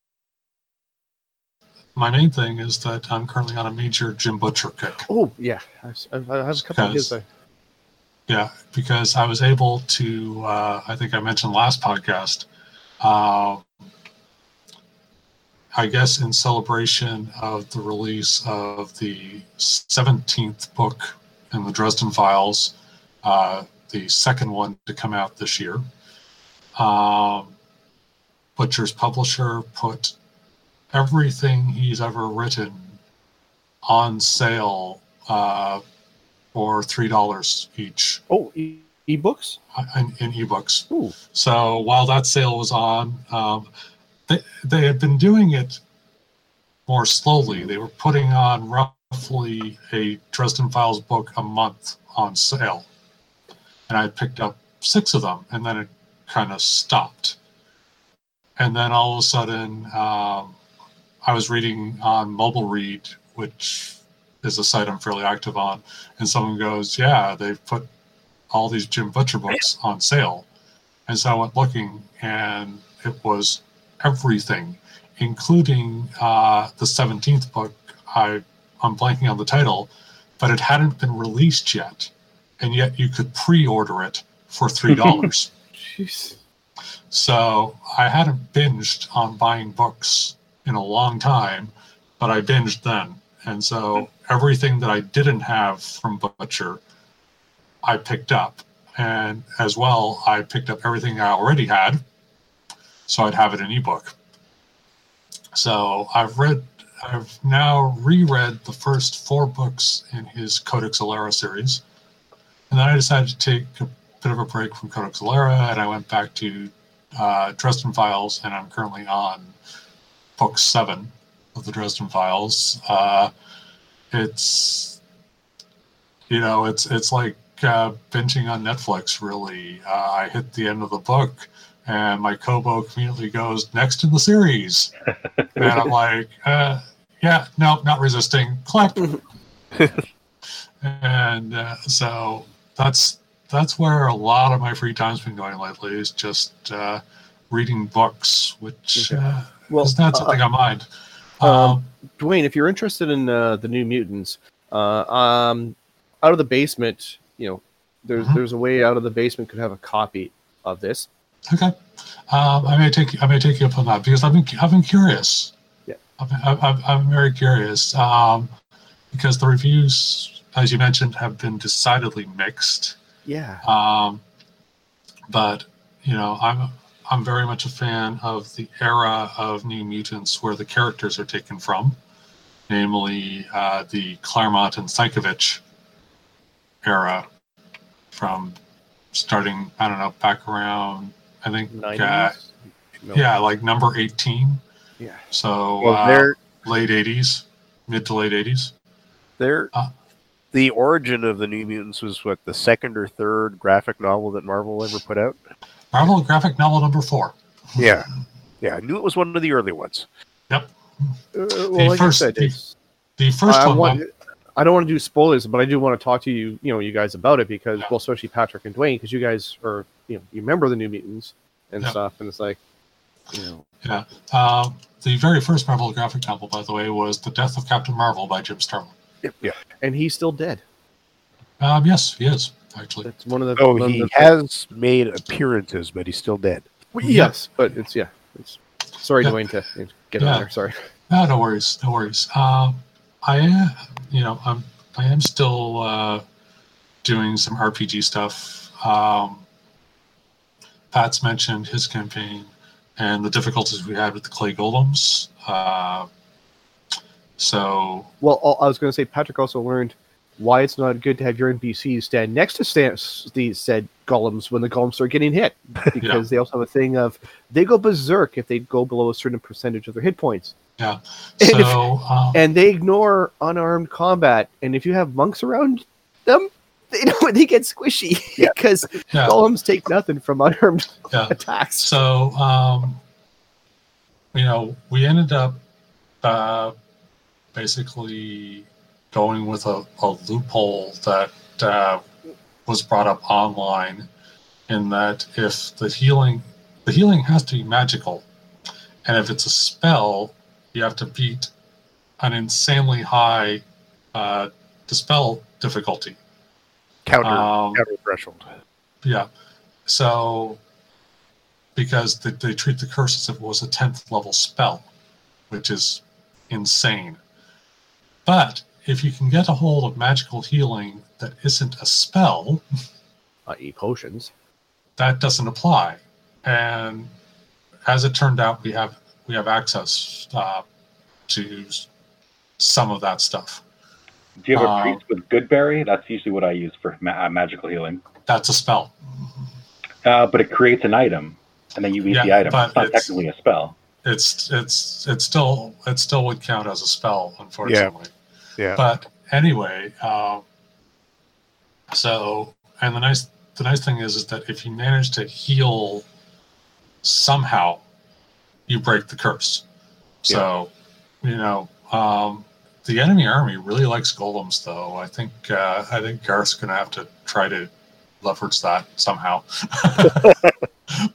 my main thing is that I'm currently on a major Jim Butcher kick.
Oh yeah, I've, I a couple of his.
Yeah, because I was able to, uh, I think I mentioned last podcast, uh, I guess in celebration of the release of the 17th book in the Dresden Files, uh, the second one to come out this year. Um, Butcher's publisher put everything he's ever written on sale uh, for $3 each
Oh, e- ebooks.
in, in ebooks.
Ooh,
So while that sale was on, um, they, they had been doing it more slowly. They were putting on roughly a Dresden Files book a month on sale. And I picked up six of them, and then it kind of stopped. And then all of a sudden, um, I was reading on MobileRead, which is a site I'm fairly active on, and someone goes, Yeah, they've put all these Jim Butcher books on sale. And so I went looking, and it was everything, including uh, the 17th book. I, I'm blanking on the title, but it hadn't been released yet. And yet you could pre order it for $3.
jeez.
So I hadn't binged on buying books in a long time, but I binged then. And so everything that I didn't have from Butcher, I picked up. And as well, I picked up everything I already had, so I'd have it in ebook. So I've read, I've now reread the first four books in his Codex Alera series. And then I decided to take a bit of a break from Codex Alera and I went back to uh, Dresden Files, and I'm currently on book seven of the Dresden Files. Uh, it's you know, it's it's like uh, binging on Netflix. Really, uh, I hit the end of the book, and my Kobo immediately goes next in the series, and I'm like, uh, yeah, no, not resisting. Click, and uh, so that's that's where a lot of my free time's been going lately. Is just uh, reading books, which uh,
Well,
is not
uh,
something I mind.
Um,
Um,
Dwayne, if you're interested in uh, the New Mutants, uh, um, out of the basement, you know, there's
Mhm.
there's a way out of the basement could have a copy of this.
Okay, um, I may take I may take you up on that because I've been I've been curious.
Yeah.
I've, I've, I'm very curious um, because the reviews, as you mentioned, have been decidedly mixed.
Yeah.
Um, but you know, I'm I'm very much a fan of the era of New Mutants where the characters are taken from, namely uh, the Claremont and Sienkiewicz era, from starting I don't know back around I think, uh,
90s? No.
yeah, like number 18.
Yeah.
So
Well,
uh, late 80s, mid to late 80s.
they're
Uh.
the origin of the New Mutants was what the second or third graphic novel that Marvel ever put out.
Marvel graphic novel number four.
Yeah, yeah, I knew it was one of the early ones.
Uh, well, like
first-
said,
the The first
I,
one,
want, I don't want to do spoilers, but I do want to talk to you, you know, you guys about it because, well, especially Patrick and Dwayne, because you guys are, you know, you remember the New Mutants and
Yeah.
stuff, and it's like, you know,
yeah. Uh, the very first Marvel graphic novel, by the way, was The Death of Captain Marvel by Jim Starlin.
Yeah.
and he's still dead.
Um, yes, he is, actually.
That's one of the.
Oh,
of
he
the-
has made appearances, but he's still dead.
Yes, but it's yeah. It's sorry,
Yeah.
Dwayne, to get
Yeah.
on there. Sorry.
No, no worries, no worries. Um, I am, you know, I'm, I am still uh, doing some RPG stuff. Um, Pat's mentioned his campaign and the difficulties we had with the clay golems. Uh, so
Well, I was going to say Patrick also learned why it's not good to have your NPCs stand next to stand, these said golems when the golems start getting hit because they also have a thing of they go berserk if they go below a certain percentage of their hit points.
yeah,
And if-
so um,
and they ignore unarmed combat. And if you have monks around them, they don't they get squishy
Yeah.
because
yeah,
golems take nothing from unarmed
yeah.
attacks.
So, um, you know, we ended up uh, basically going with a, a loophole that uh, was brought up online, in that if the healing, the healing has to be magical, and if it's a spell, you have to beat an insanely high uh, dispel difficulty.
Counter
Um,
counter threshold.
yeah. So, because they, they treat the curse as if it was a 10th level spell, which is insane. But if you can get a hold of magical healing that isn't a spell,
i.e., potions.
that doesn't apply. And as it turned out, we have we have access uh, to s- some of that stuff.
Do you have a
Um,
priest with Goodberry? That's usually what I use for ma- uh, magical healing.
That's a spell.
Uh, but it creates an item, and then you eat
Yeah,
the item.
but
It's not
it's-
technically a spell.
It's it's it still it still would count as a spell, unfortunately.
Yeah.
But anyway uh, so and the nice the nice thing is is that if you manage to heal somehow you break the curse. So you know um, the enemy army really likes golems though. I think uh, i think garth's gonna have to try to leverage that somehow.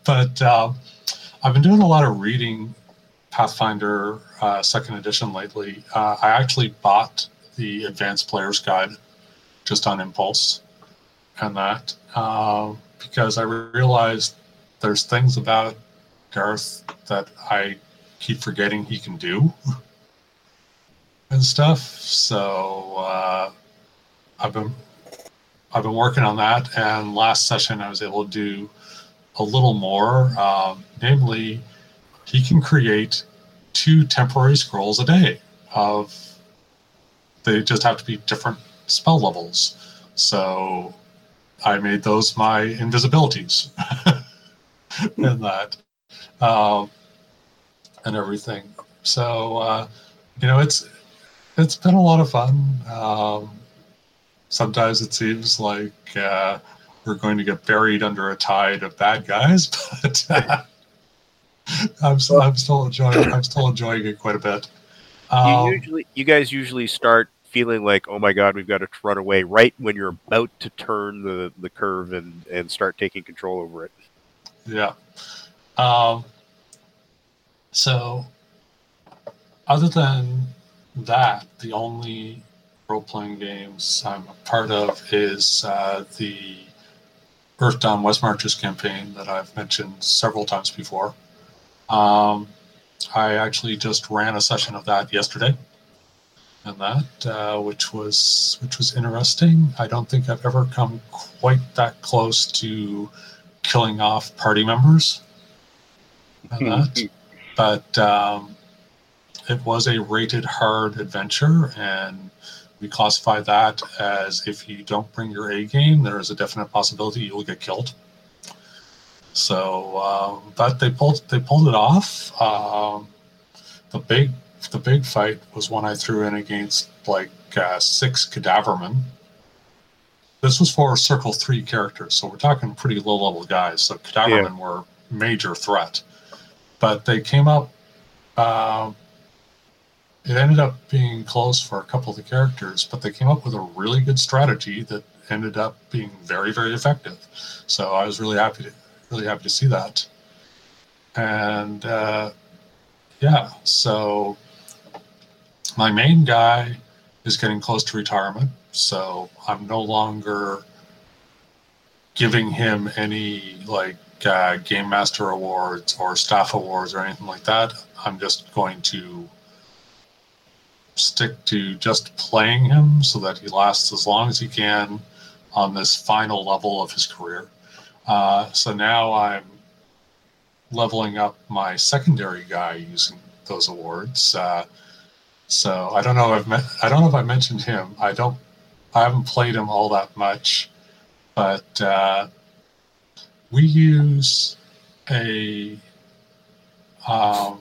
But um, i've been doing a lot of reading pathfinder uh, second edition lately uh, i actually bought the advanced player's guide just on impulse and that um, because i realized there's things about garth that i keep forgetting he can do and stuff. So uh, i've been i've been working on that. And last session i was able to do a little more um, namely he can create two temporary scrolls a day of they just have to be different spell levels. So i made those my invisibilities and that um, and everything. So uh, you know it's it's been a lot of fun. Um, sometimes it seems like uh, we're going to get buried under a tide of bad guys but uh, I'm, still, I'm still enjoying I'm still enjoying it quite a bit
you
um,
usually, you guys usually start feeling like, oh my god, we've got to run away right when you're about to turn the, the curve and, and start taking control over it.
Yeah. Um, so, other than that, the only role playing games I'm a part of is uh, the Earthdawn West Marches campaign that I've mentioned several times before. Um, I actually just ran a session of that yesterday, and that uh, which was which was interesting. I don't think I've ever come quite that close to killing off party members and that. but um, it was a rated hard adventure, and we classify that as if you don't bring your A game, there is a definite possibility you'll get killed. So um, that they pulled they pulled it off. Um, the big the big fight was when I threw in against like uh, six cadavermen. This was for Circle Three characters, so we're talking pretty low level guys. So cadavermen were major threat, but they came up. Uh, it ended up being close for a couple of the characters, but they came up with a really good strategy that ended up being very, very effective. So I was really happy to really happy to see that. And uh, yeah, so my main guy is getting close to retirement, so I'm no longer giving him any like uh, game master awards or staff awards or anything like that. I'm just going to stick to just playing him so that he lasts as long as he can on this final level of his career. Uh, so now I'm leveling up my secondary guy using those awards. Uh, so I don't know if I've I don't know if I mentioned him. I don't. I haven't played him all that much, but uh, we use a um,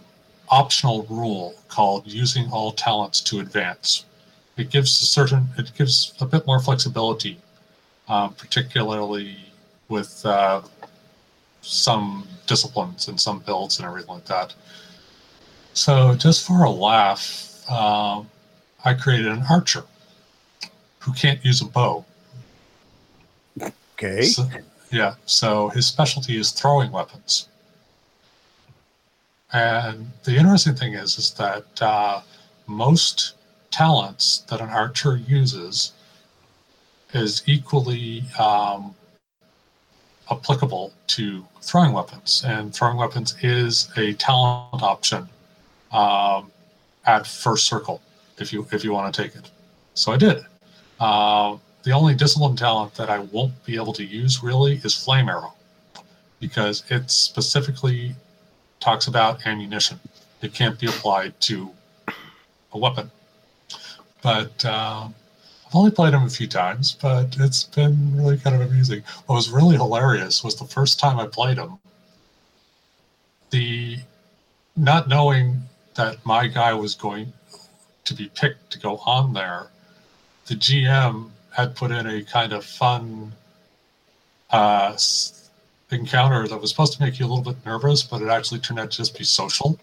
optional rule called using all talents to advance. It gives a certain. It gives a bit more flexibility, um, particularly with uh, some disciplines and some builds and everything like that. So just for a laugh, um, I created an archer who can't use a bow.
Okay.
So, yeah, so his specialty is throwing weapons. And the interesting thing is, is that uh, most talents that an archer uses is equally um, applicable to throwing weapons, and throwing weapons is a talent option um, at first circle if you if you want to take it. So I did. Uh, the only discipline talent that I won't be able to use really is flame arrow, because it specifically talks about ammunition. It can't be applied to a weapon. But um, I've only played him a few times, but it's been really kind of amusing. What was really hilarious was the first time I played him, the not knowing that my guy was going to be picked to go on there, the GM had put in a kind of fun uh, encounter that was supposed to make you a little bit nervous, but it actually turned out to just be social.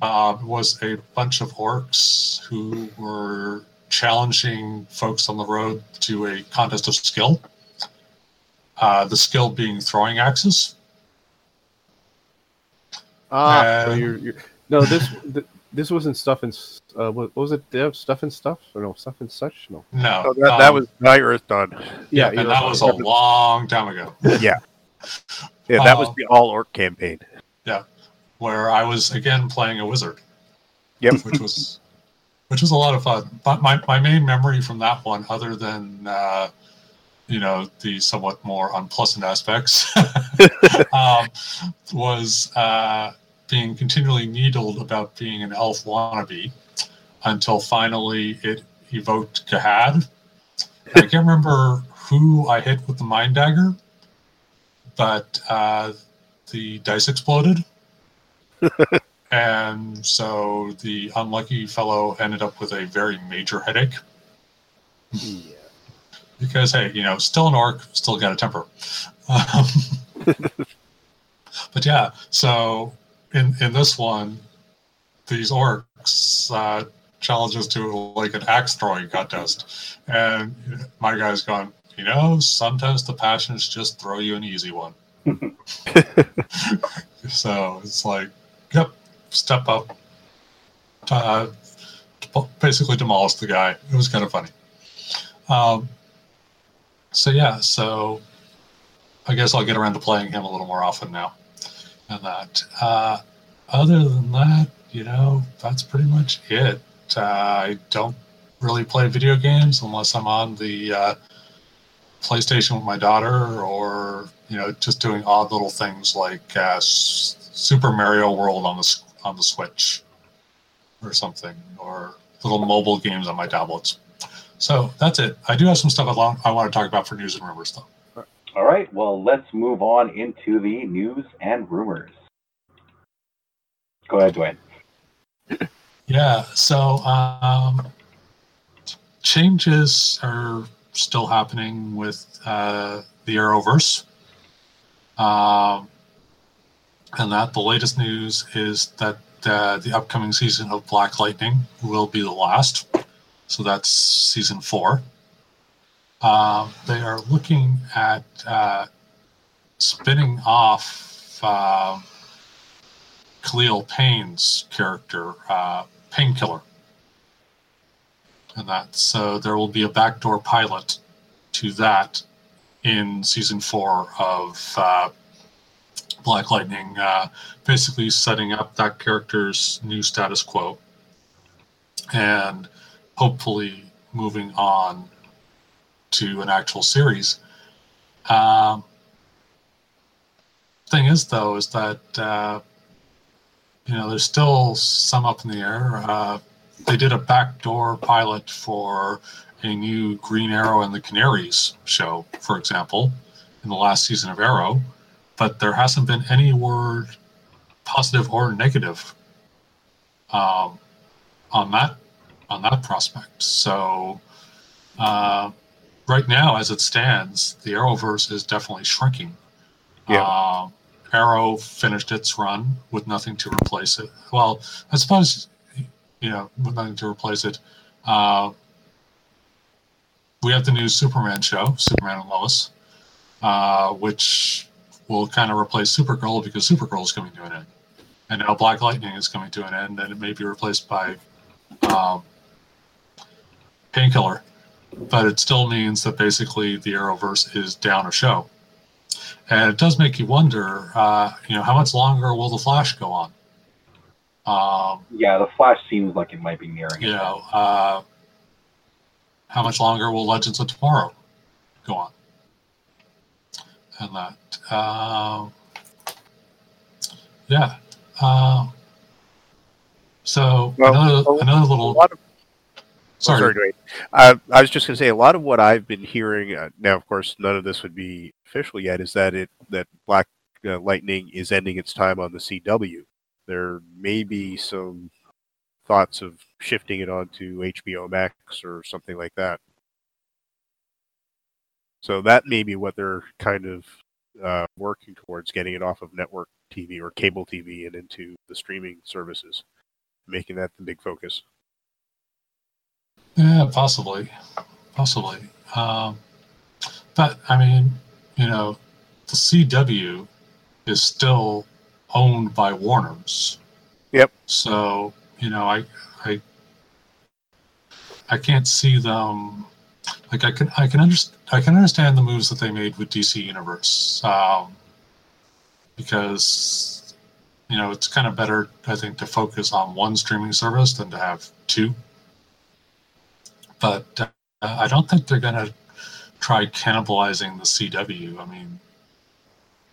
Uh, it was a bunch of orcs who were challenging folks on the road to a contest of skill. Uh, the skill being throwing axes.
Ah, so
Um,
you're, you're no this th- this wasn't stuff and uh, what, what was it? Dev stuff and stuff or no stuff and such? No.
No,
So that, that
um,
was my Earthdawn.
yeah,
you
and that was a long time ago.
Yeah. Yeah, that was
Uh,
the all orc campaign.
Yeah, where I was again playing a wizard.
Yep.
Which was which was a lot of fun. But my, my main memory from that one, other than uh, you know, the somewhat more unpleasant aspects, um, was uh, being continually needled about being an elf wannabe until finally it evoked Gahad. I can't remember who I hit with the mind dagger, but uh, the dice exploded. and so the unlucky fellow ended up with a very major headache.
Yeah.
because hey you know still an orc still got a temper. Um, but yeah so in in this one these orcs uh challenge us to like an axe throwing contest. And my guy's gone you know sometimes the passions just throw you an easy one. So it's like step up uh, basically demolish the guy it was kind of funny um, so yeah, so I guess I'll get around to playing him a little more often now. And that. Uh, other than that, you know, that's pretty much it. Uh, I don't really play video games unless I'm on the uh, PlayStation with my daughter, or you know, just doing odd little things like uh, Super Mario World on the on the Switch, or something, or little mobile games on my tablets. So that's it. I do have some stuff I, I want to talk about for news and rumors, though.
All right, well, let's move on into the news and rumors. Go ahead, Dwayne.
Yeah, so um, changes are still happening with uh, the Arrowverse. Um, and that the latest news is that uh, the upcoming season of Black Lightning will be the last. So that's season four. Uh, they are looking at uh, spinning off uh, Khalil Payne's character, uh, Painkiller. And that. So there will be a backdoor pilot to that in season four of uh, Black Lightning, uh, basically setting up that character's new status quo and hopefully moving on to an actual series. Um, thing is, though, is that uh, you know there's still some up in the air. Uh, they did a backdoor pilot for a new Green Arrow and the Canaries show, for example, in the last season of Arrow, but there hasn't been any word, positive or negative, um, on that on that prospect. So. Uh, right now, as it stands, the Arrowverse is definitely shrinking.
Yeah.
Uh, Arrow finished its run with nothing to replace it. Well, I suppose, you know, with nothing to replace it. Uh, we have the new Superman show, Superman and Lois, uh, which will kind of replace Supergirl because Supergirl is coming to an end. And now Black Lightning is coming to an end, and it may be replaced by um, Painkiller but it still means that basically the Arrowverse is down a show. And it does make you wonder, uh, you know, how much longer will the Flash go on? Um,
Yeah, the Flash seems like it might be nearing.
you know, uh, how much longer will Legends of Tomorrow go on? And that, um, yeah. Uh, so
Well,
another, another little.
lot of
sorry,
sorry. Uh, I was just going to say a lot of what I've been hearing uh, now. Of course, none of this would be official yet. Is that it that Black uh, Lightning is ending its time on the CW? There may be some thoughts of shifting it onto HBO Max or something like that. So that may be what they're kind of uh, working towards, getting it off of network TV or cable TV and into the streaming services, making that the big focus.
Yeah, possibly, possibly. Um, but I mean, you know, the CW is still owned by Warner's.
Yep.
So you know, I, I, I can't see them. Like I can, I can understand, I can understand the moves that they made with DC Universe, um, because you know it's kind of better, I think, to focus on one streaming service than to have two but uh, I don't think they're going to try cannibalizing the CW. I mean,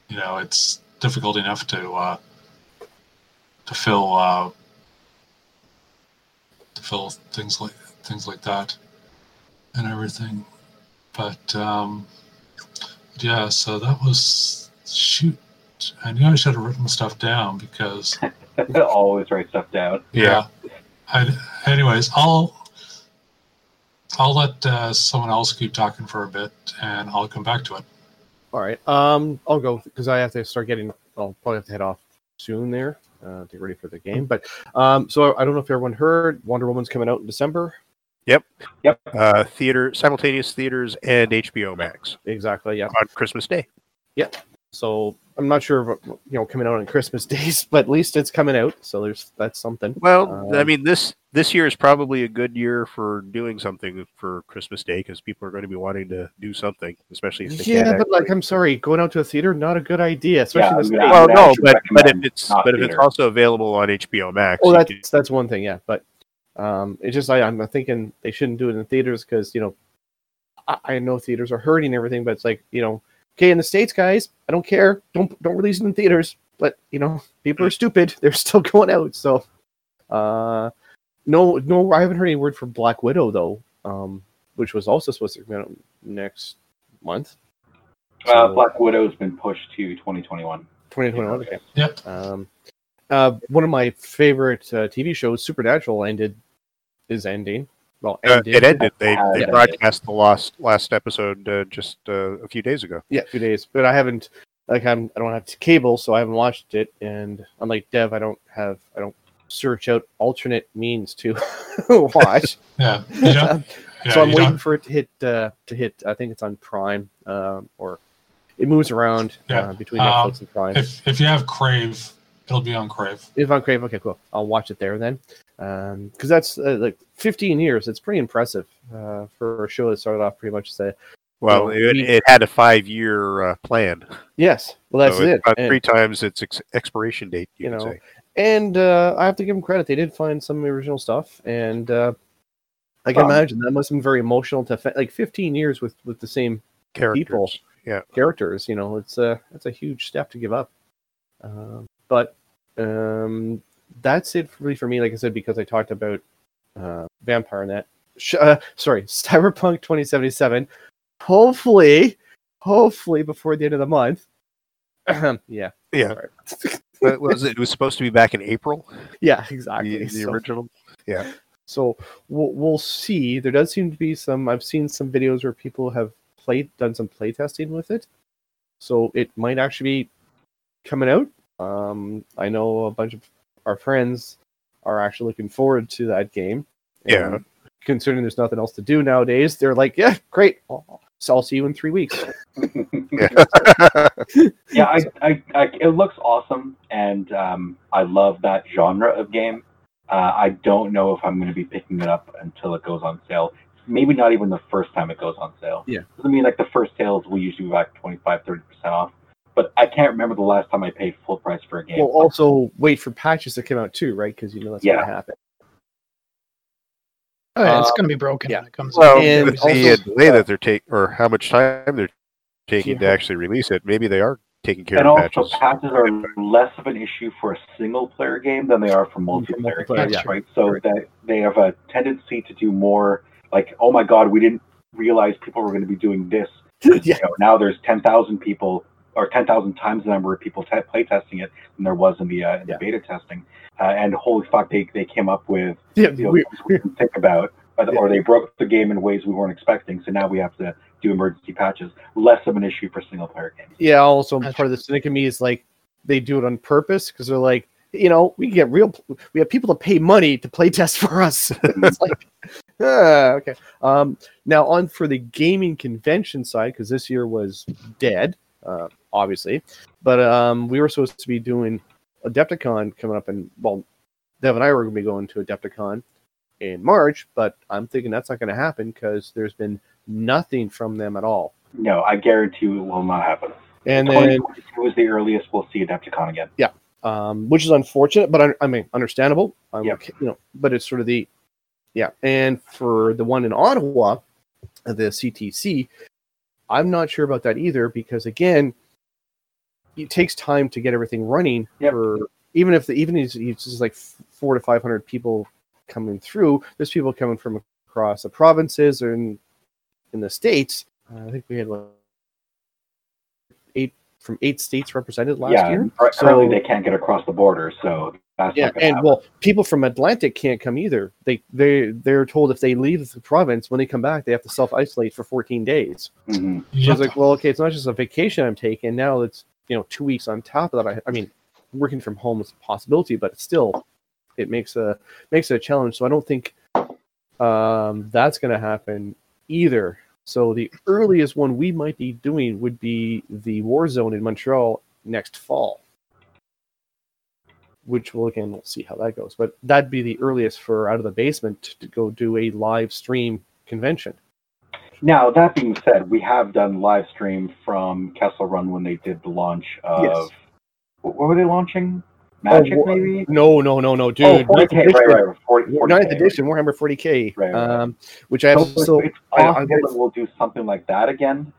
you know, it's difficult enough to uh, to fill uh, to fill things like things like that and everything. But um, yeah, so that was shoot. I knew I should have written stuff down because
Always write stuff down.
yeah. I, anyways, I'll I'll let uh, someone else keep talking for a bit, and I'll come back to it.
All right. Um, I'll go because I have to start getting. I'll probably have to head off soon there uh, to get ready for the game. But um, so I don't know if everyone heard Wonder Woman's coming out in December.
Uh, theater, simultaneous theaters, and HBO Max
Exactly. Yeah.
on Christmas Day. Yep.
So I'm not sure, if, you know, coming out on Christmas days, but at least it's coming out. So there's that's something.
Well, I
Um,
mean this this year is probably a good year for doing something for Christmas Day because people are going to be wanting to do something, especially if they
Yeah,
can't
but like I'm sorry, going out to a theater not a good idea, especially
Yeah,
in the
I'm gonna-
States.
Well, no, but but if it's
not
but if it's also available on HBO Max,
Oh, that's
can-
that's one thing, yeah. But um, it's just I, I'm thinking they shouldn't do it in theaters because you know I, I know theaters are hurting and everything, but it's like you know, okay, in the states, guys, I don't care, don't don't release it in theaters, but you know, people are stupid, they're still going out. So, uh, no, no, I haven't heard any word from Black Widow though, um, which was also supposed to come out next month.
Uh,
So-
Black Widow's been pushed to 2021.
2021. Okay.
Yep.
Um, uh, one of my favorite uh, TV shows, Supernatural, ended is ending. Well,
Uh, it ended. They, they
yeah.
broadcast the last last episode uh, just uh, a few days ago.
Yeah, a few days. But I haven't like I'm I don't have cable, so I haven't watched it. And unlike Dev, I don't have I don't search out alternate means to watch.
Yeah. You don't, yeah,
so I'm waiting
don't-
for it to hit uh, to hit. I think it's on Prime um, or it moves around
Yeah.
uh, between
Um,
Netflix and Prime.
if if you have Crave, it'll be on Crave.
If on Crave, okay, cool. I'll watch it there then, because that's uh, like 15 years. It's pretty impressive uh, for a show that started off pretty much as a
Well,
Well,
it, it had a five year uh, plan.
yes. Well, that's
So
it.
about
And-
three times its ex- expiration date. You,
You know,
say.
and uh, I have to give them credit. They did find some original stuff, and uh, I can
Um,
imagine that must have been very emotional to fa- like 15 years with with the same
characters.
people.
Yeah.
characters. You know, it's a it's a huge step to give up. Um, but um, that's it for me. For me, like I said, because I talked about uh, Vampire Net. Sh- uh, sorry, Cyberpunk 2077. Hopefully, hopefully before the end of the month. yeah,
Yeah.
Sorry.
But was it? It was supposed to be back in April.
yeah, exactly.
The, the
So-
original. Yeah.
So we'll, we'll see. There does seem to be some. I've seen some videos where people have played, done some play testing with it. So it might actually be coming out. Um, I know a bunch of our friends are actually looking forward to that game.
Yeah.
And Considering there's nothing else to do nowadays, they're like, "Yeah, great. I'll, so I'll see you in three weeks."
Yeah.
yeah, I, I, I, it looks awesome, and um, I love that genre of game. Uh, I don't know if I'm going to be picking it up until it goes on sale. Maybe not even the first time it goes on sale.
Yeah.
I mean, like the first sales will usually be like 25, 30% off. But I can't remember the last time I paid full price for a game.
We'll also wait for patches to come out too, right? Because you know that's
Yeah.
going to happen.
Oh, yeah, it's
Uh,
going to be broken
yeah.
when it comes
well,
out.
And
with the uh,
also-
delay that they're taking, or how much time they're taking to actually release it, maybe they are taking care
and
of
also,
patches.
patches are less of an issue for a single player game than they are for multiplayer,
multiplayer,
games,
yeah.
right? So that they have a tendency to do more like, oh my god, we didn't realize people were going to be doing this.
yeah.
You know, now there's 10,000 people or 10,000 times the number of people t- play testing it than there was in the, uh, in
Yeah.
the beta testing. Uh, and holy fuck, they, they came up with
Yeah,
you know,
we-
things we didn't think about, or, or they broke the game in ways we weren't expecting. So now we have to do emergency patches. Less of an issue for single player games.
Yeah, also
That's
part of the cynic of me is like they do it on purpose because they're like, you know, we get real, we have people to pay money to play test for us. it's like, ah, okay. Um, now on for the gaming convention side because this year was dead, uh, obviously, but um, we were supposed to be doing Adepticon coming up, and well, Dev and I were going to be going to Adepticon in March, but I'm thinking that's not going to happen because there's been nothing from them at all.
No, I guarantee it will not happen.
And then
it was the earliest we'll see Adepticon again.
Yeah, um, which is unfortunate, but un- I mean understandable. I'm
Yep.
okay, you know, but it's sort of the yeah. And for the one in Ottawa, the CTC, I'm not sure about that either because again, it takes time to get everything running.
Yep.
For even if the even if it's just like four to five hundred people coming through, there's people coming from across the provinces or in in the states. Uh, I think we had what, eight from eight states represented last
yeah,
year.
currently
So-
they can't get across the border, so that's
yeah, and
happen.
well, people from Atlantic can't come either. They they they're told if they leave the province when they come back, they have to self isolate for 14 days.
Mhm.
So
Yep.
it's like, well, okay, it's not just a vacation I'm taking. Now it's you know two weeks on top of that. I, I mean, working from home is a possibility, but it's still it makes a makes it a challenge. So I don't think um, that's going to happen either. So the earliest one we might be doing would be the War Zone in Montreal next fall which we'll again we'll see how that goes. But that'd be the earliest for out of the basement to go do a live stream convention.
Now that being said, we have done live stream from Kessel Run when they did the launch of
Yes.
what were they launching? Magic,
wa-
maybe.
No, no, no, no,
Oh,
dude.
40K,
ninth
right,
edition,
right, 40, 40K,
ninth
right.
edition, Warhammer 40k,
Right, right,
um, which I have so
it's
I-
possible
gonna-
that we'll do something like that again.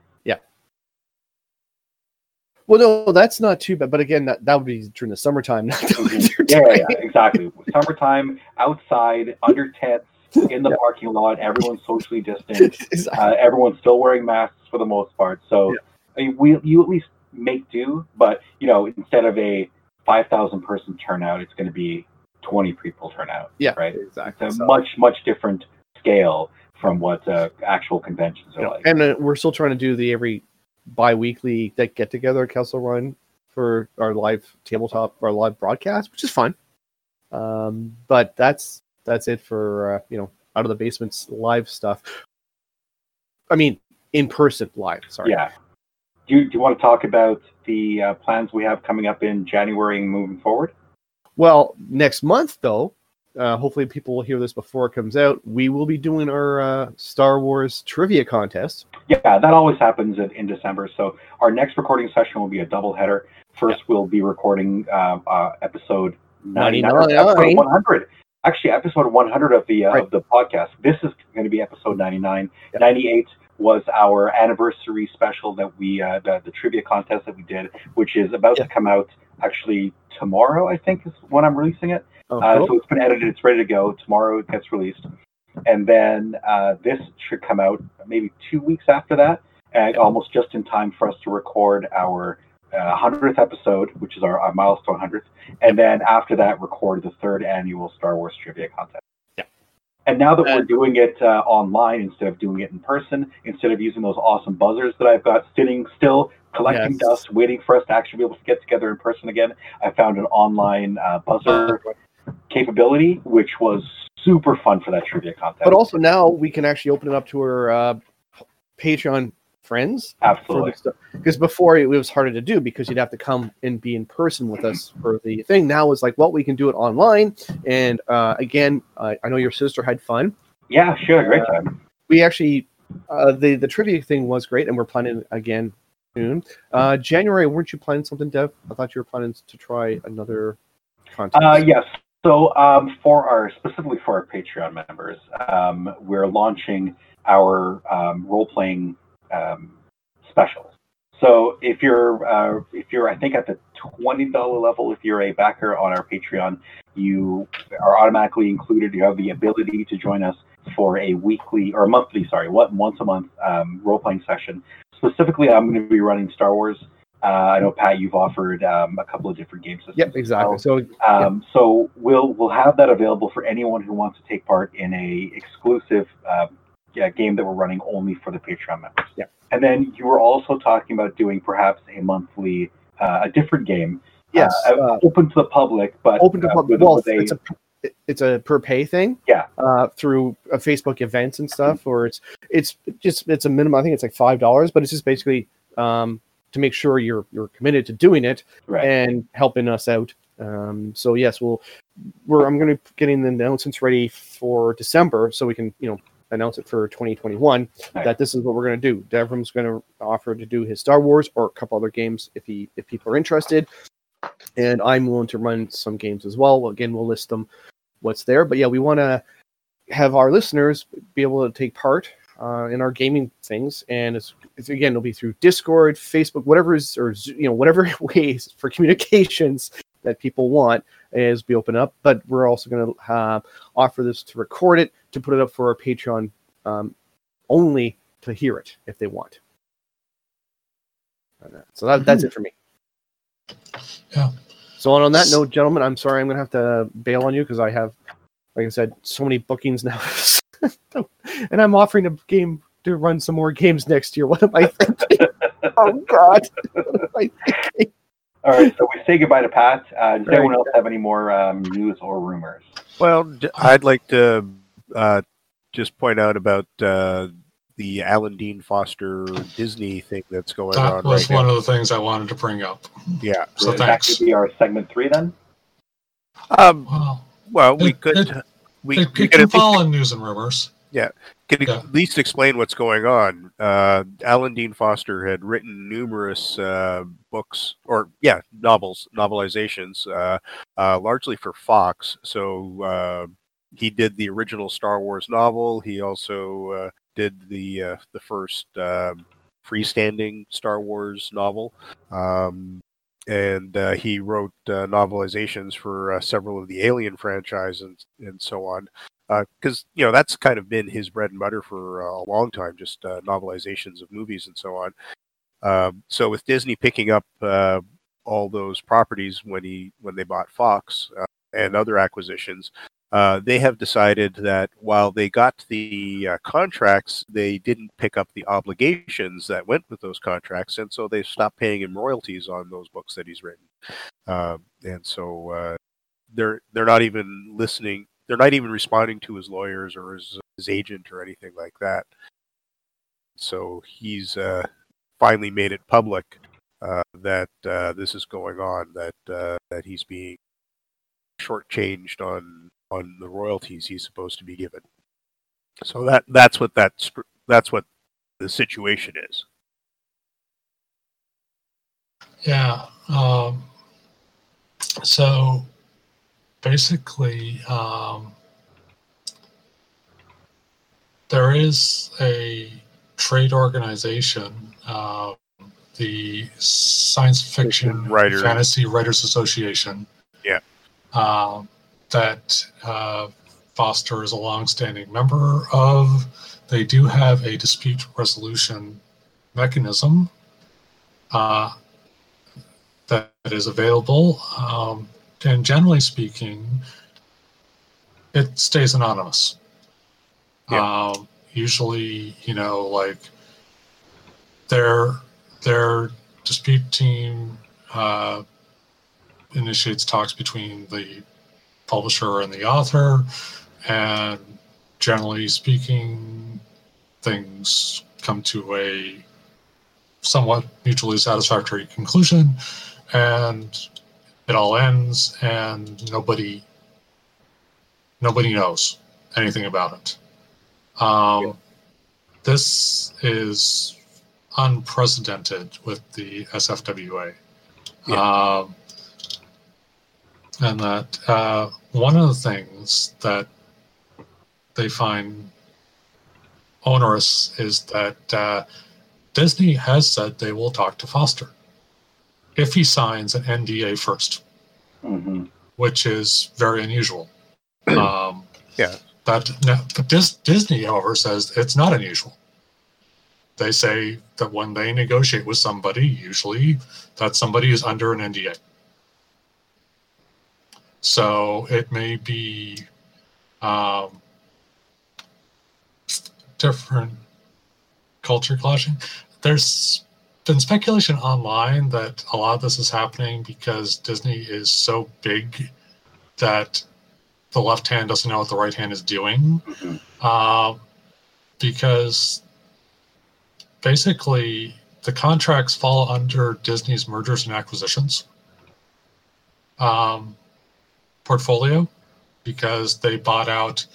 Well, no, that's not too bad. But again, that, that would be during the summertime. Not the winter
Yeah, yeah, yeah, exactly. Summertime, outside, under tents, in the
Yeah.
parking lot, everyone's socially distant.
Exactly.
Uh, everyone's still wearing masks for the most part. So, I mean, we you at least make do, but you know, instead of a five thousand person turnout, it's going to be twenty people turnout.
Yeah,
right.
exactly.
It's a
So-
much much different scale from what uh, actual conventions are like.
and uh, we're still trying to do the every bi-weekly that get together at Castle Run for our live tabletop our live broadcast, which is fun. Um, but that's that's it for uh, you know out of the basements live stuff. I mean, in person live. Sorry.
Yeah. Do you, do you want to talk about the uh, plans we have coming up in January and moving forward?
Well, next month though, uh, hopefully people will hear this before it comes out. We will be doing our uh, Star Wars trivia contest.
Yeah, that always happens in, in December. So our next recording session will be a double header. First, we'll be recording uh, uh, episode 99,
99.
episode 100. Actually, episode 100 of the uh,
Right.
of the podcast. This is going to be episode 99.
Yeah.
98 was our anniversary special that we uh, the, the trivia contest that we did, which is about
Yeah.
to come out actually tomorrow. I think is when I'm releasing it.
Oh,
Uh, so it's been edited. It's ready to go. Tomorrow it gets released, and then uh, this should come out maybe two weeks after that, and almost just in time for us to record our uh, hundredth episode, which is our, our milestone hundredth, and then after that, record the third annual Star Wars trivia contest.
Yeah.
And now that we're doing it uh, online instead of doing it in person, instead of using those awesome buzzers that I've got sitting still collecting
Yes.
dust, waiting for us to actually be able to get together in person again, I found an online uh, buzzer capability, which was super fun for that trivia contest.
But also now we can actually open it up to our uh, Patreon friends
absolutely,
because before it was harder to do because you'd have to come and be in person with us for the thing. Now it's like, well, we can do it online. And uh, again, I I know your sister had fun.
yeah, sure, great time.
We actually uh, the the trivia thing was great, and we're planning again soon. Uh, January, weren't you planning something, Dev? I thought you were planning to try another contest.
Uh, yes. So um, for our specifically for our Patreon members, um, we're launching our um, role playing um, specials. So if you're uh, if you're I think at the twenty dollar level, if you're a backer on our Patreon, you are automatically included. You have the ability to join us for a weekly or monthly, sorry, what once a month um, role playing session. Specifically, I'm going to be running Star Wars. Uh, I know Pat, you've offered um, a couple of different game systems.
Yep, exactly. So
Um, So we'll we'll have that available for anyone who wants to take part in a exclusive uh, yeah, game that we're running only for the Patreon members.
Yeah.
And then you were also talking about doing perhaps a monthly, uh, a different game,
yes,
uh,
uh,
open to the public, but
open to
uh,
public. Well,
a-
it's a it's a per pay thing.
Yeah.
Uh, through uh, Facebook events and stuff, or it's it's just it's a minimum. I think it's like five dollars, but it's just basically um, to make sure you're you're committed to doing it
right.
and helping us out. Um, so yes, we'll we're I'm going to be getting the announcements ready for December, so we can you know announce it for 2021
Nice.
that this is what we're going to do. Devram's going to offer to do his Star Wars or a couple other games if he if people are interested, and I'm willing to run some games as well. Again, we'll list them what's there, but yeah, we want to have our listeners be able to take part uh, in our gaming things, and it's, it's again it'll be through Discord, Facebook, whatever is or you know whatever ways for communications that people want is be open up. But we're also going to uh, offer this to record it to put it up for our Patreon um, only to hear it if they want. So that, that's it for me.
Yeah.
So on, on that note, gentlemen, I'm sorry I'm going to have to bail on you because I have, like I said, so many bookings now, and I'm offering a game to run some more games next year. What am I thinking? oh God! What am I thinking?
All right. So we say goodbye to Pat. Uh, does
Right.
anyone else have any more um, news or rumors?
Well, I'd like to uh, just point out about uh, the Alan Dean Foster Disney thing that's going
That
on
was
right
one
now.
of the things I wanted to bring up.
Yeah.
So
Would that
thanks.
could be our segment three then.
Um,
Well,
well, we
It-
could.
it-
we,
it,
we
it can
at least
fall in news and rumors.
Yeah, can you
Yeah.
at least explain what's going on? Uh, Alan Dean Foster had written numerous uh, books, or yeah, novels, novelizations, uh, uh, largely for Fox. So uh, he did the original Star Wars novel. He also uh, did the uh, the first um freestanding Star Wars novel. Um, and uh, he wrote uh, novelizations for uh, several of the Alien franchise and, and so on because you know that's kind of been his bread and butter for uh, a long time, just uh, novelizations of movies and so on. Um, so with Disney picking up uh, all those properties when he when they bought Fox uh, and other acquisitions, uh, they have decided that while they got the uh, contracts, they didn't pick up the obligations that went with those contracts, and so they stopped paying him royalties on those books that he's written. Um, and so uh, they're they're not even listening. They're not even responding to his lawyers or his, his agent or anything like that. So he's uh, finally made it public uh, that this is going on. That that he's being shortchanged on on the royalties he's supposed to be given. So that that's what that's that's what the situation is.
Yeah. Um, so basically, um, there is a trade organization, uh, the Science Fiction
Writer.
Fantasy Writers Association.
Yeah.
Um, that uh, Foster is a longstanding member of. They do have a dispute resolution mechanism uh, that is available. Um, and generally speaking, it stays anonymous. Um, usually, you know, like their their dispute team uh, initiates talks between the publisher and the author, and generally speaking, things come to a somewhat mutually satisfactory conclusion, and it all ends, and nobody nobody knows anything about it. Um, This is unprecedented with the SFWA. Um, and that uh, one of the things that they find onerous is that uh, Disney has said they will talk to Foster if he signs an NDA first,
hmm
which is very unusual. Um,
Yeah.
That no, but Dis, Disney, however, says it's not unusual. They say that when they negotiate with somebody, usually that somebody is under an NDA. So it may be um, different culture clashing. There's been speculation online that a lot of this is happening because Disney is so big that the left hand doesn't know what the right hand is doing.
Mhm.
Uh, because basically the contracts fall under Disney's mergers and acquisitions um, portfolio because they bought out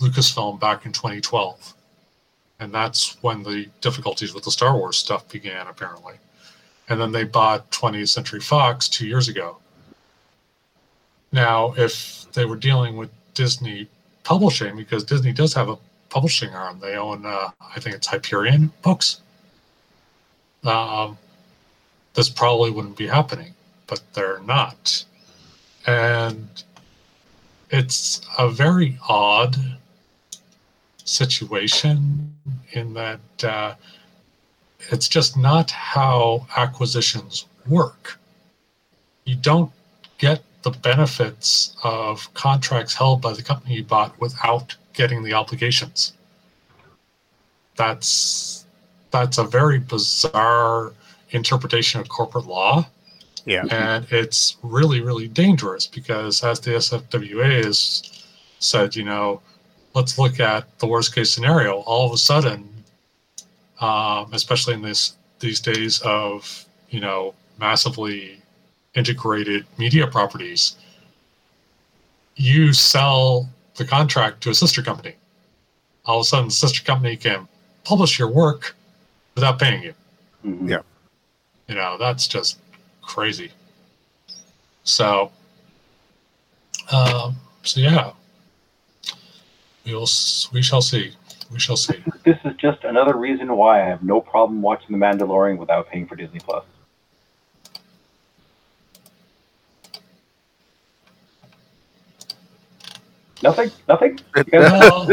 Lucasfilm back in 2012. And that's when the difficulties with the Star Wars stuff began, apparently. And then they bought 20th Century Fox two years ago. Now, if they were dealing with Disney publishing, because Disney does have a publishing arm, they own, uh, I think it's Hyperion Books. Um, this probably wouldn't be happening, but they're not. And it's a very odd situation in that uh, it's just not how acquisitions work. You don't get the benefits of contracts held by the company you bought without getting the obligations. That's that's a very bizarre interpretation of corporate law
Yeah.
and it's really really dangerous because as the sfwa has said you know let's look at the worst case scenario all of a sudden um, especially in this these days of you know massively integrated media properties you sell the contract to a sister company all of a sudden the sister company can publish your work without paying you
hmm
Yeah.
you know that's just crazy so um so yeah we will we shall see we shall see
This is just another reason why I have no problem watching The Mandalorian without paying for Disney Plus. Nothing. Nothing. You guys-
well,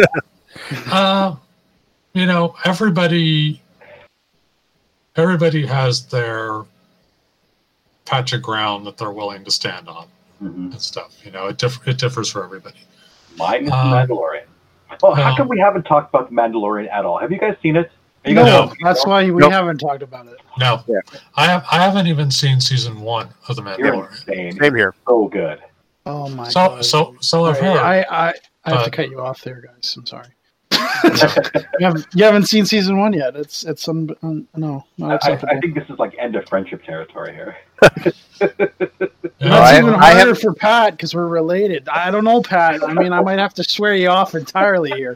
uh, you know everybody everybody has their patch of ground that they're willing to stand on
Mhm.
and stuff. You know, it diff- it differs for everybody.
Mine is
Um,
Mandalorian. Oh, how
no.
come we haven't talked about the Mandalorian at all? Have you guys seen it? You
No,
guys
No.
that's why we
Nope.
haven't talked about it.
No,
Yeah.
I have I haven't even seen season one of the Mandalorian.
insane.
Same here.
So good.
Oh my
So
god.
so so I've
Sorry,
heard.
I, I, I have to cut you off there, guys. I'm sorry. You, haven't, you haven't seen season one yet. It's it's un, un, no not
I, I. I think this is like end of friendship territory here.
Yeah,
That's
I-
even
I
harder
have-
for Pat because we're related. I don't know, Pat. I mean, I might have to swear you off entirely here.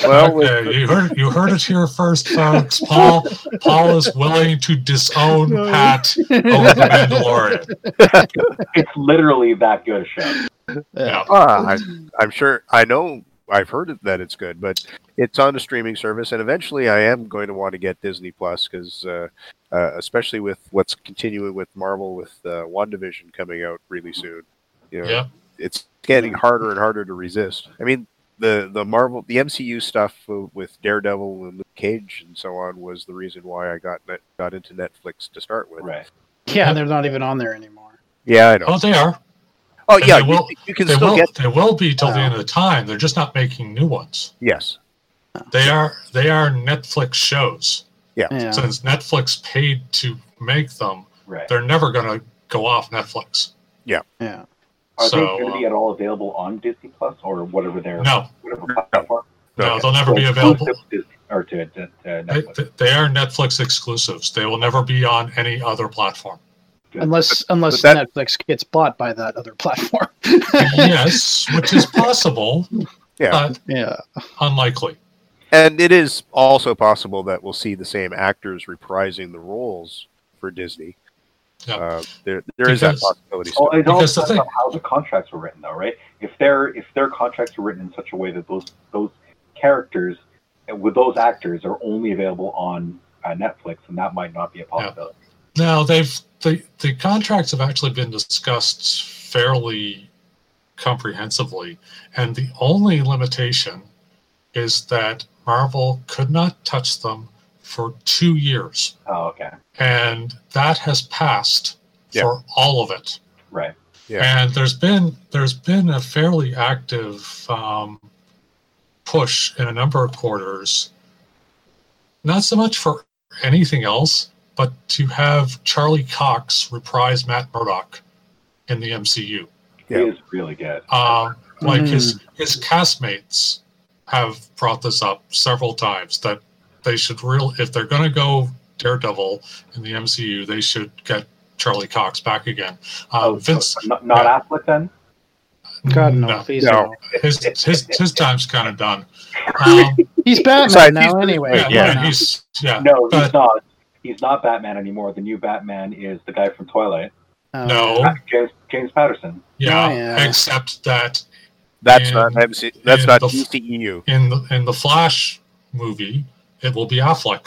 Well,
okay, you heard you heard it here first, folks. Paul Paul is willing to disown
No.
Pat over the Mandalorian.
It's literally that good a show.
Yeah.
ah, I, I'm sure. I know. I've heard that it's good, but it's on a streaming service, and eventually, I am going to want to get Disney Plus because, uh, uh, especially with what's continuing with Marvel with uh, WandaVision coming out really soon, you know,
Yeah.
it's getting harder and harder to resist. I mean, the the Marvel, the MCU stuff with Daredevil and Luke Cage and so on was the reason why I got net, got into Netflix to start with.
Right.
Yeah, they're not even on there anymore.
Yeah, I know.
Oh, they are.
Oh,
and
yeah,
they
you,
will-
you can still
will.
get.
They will be till the end of the oh. time. They're just not making new ones.
Yes.
They are. They are Netflix shows.
Yeah.
Since Netflix paid to make them,
Right.
they're never going to go off Netflix.
Yeah. Yeah.
Are
so,
they going to be at um, all available on Disney Plus or whatever their
No,
whatever platform?
no,
Okay.
they'll never be available.
exclusive to Disney- or to, to, to
They, they are Netflix exclusives. They will never be on any other platform.
Unless unless
but that-
Netflix gets bought by that other platform.
yes, which is possible,
Yeah.
but
yeah.
unlikely.
And it is also possible that we'll see the same actors reprising the roles for Disney.
Yeah.
Uh, there, there is that possibility.
Well,
Still.
it all depends on how the contracts were written, though, right? If their if their contracts were written in such a way that those those characters uh, with those actors are only available on uh, Netflix, and that might not be a possibility.
Now they've the the contracts have actually been discussed fairly comprehensively, and the only limitation is that Marvel could not touch them for two years,
Oh, okay,
and that has passed
Yeah.
for all of it.
right.
Yeah.
And there's been there's been a fairly active um, push in a number of quarters, not so much for anything else, but to have Charlie Cox reprise Matt Murdock in the MCU.
Yeah.
He is really good.
Um, like his
Mm.
his castmates have brought this up several times that they should real if they're going to go Daredevil in the MCU, they should get Charlie Cox back again. Um,
oh,
Vince,
so not, not
yeah.
Affleck then?
God no,
no,
please
No.
no.
his his his time's kind of done. Um,
He's Batman
Besides,
now
he's-
anyway.
yeah,
Yeah.
yeah, he's yeah.
No, he's not. He's not Batman anymore. The new Batman is the guy from Twilight,
Uh,
no,
James James Patterson.
yeah,
Oh, yeah.
except that
That's
in-
not MC, that's
in
not
the-
DCEU.
in the in the Flash movie, it will be Affleck.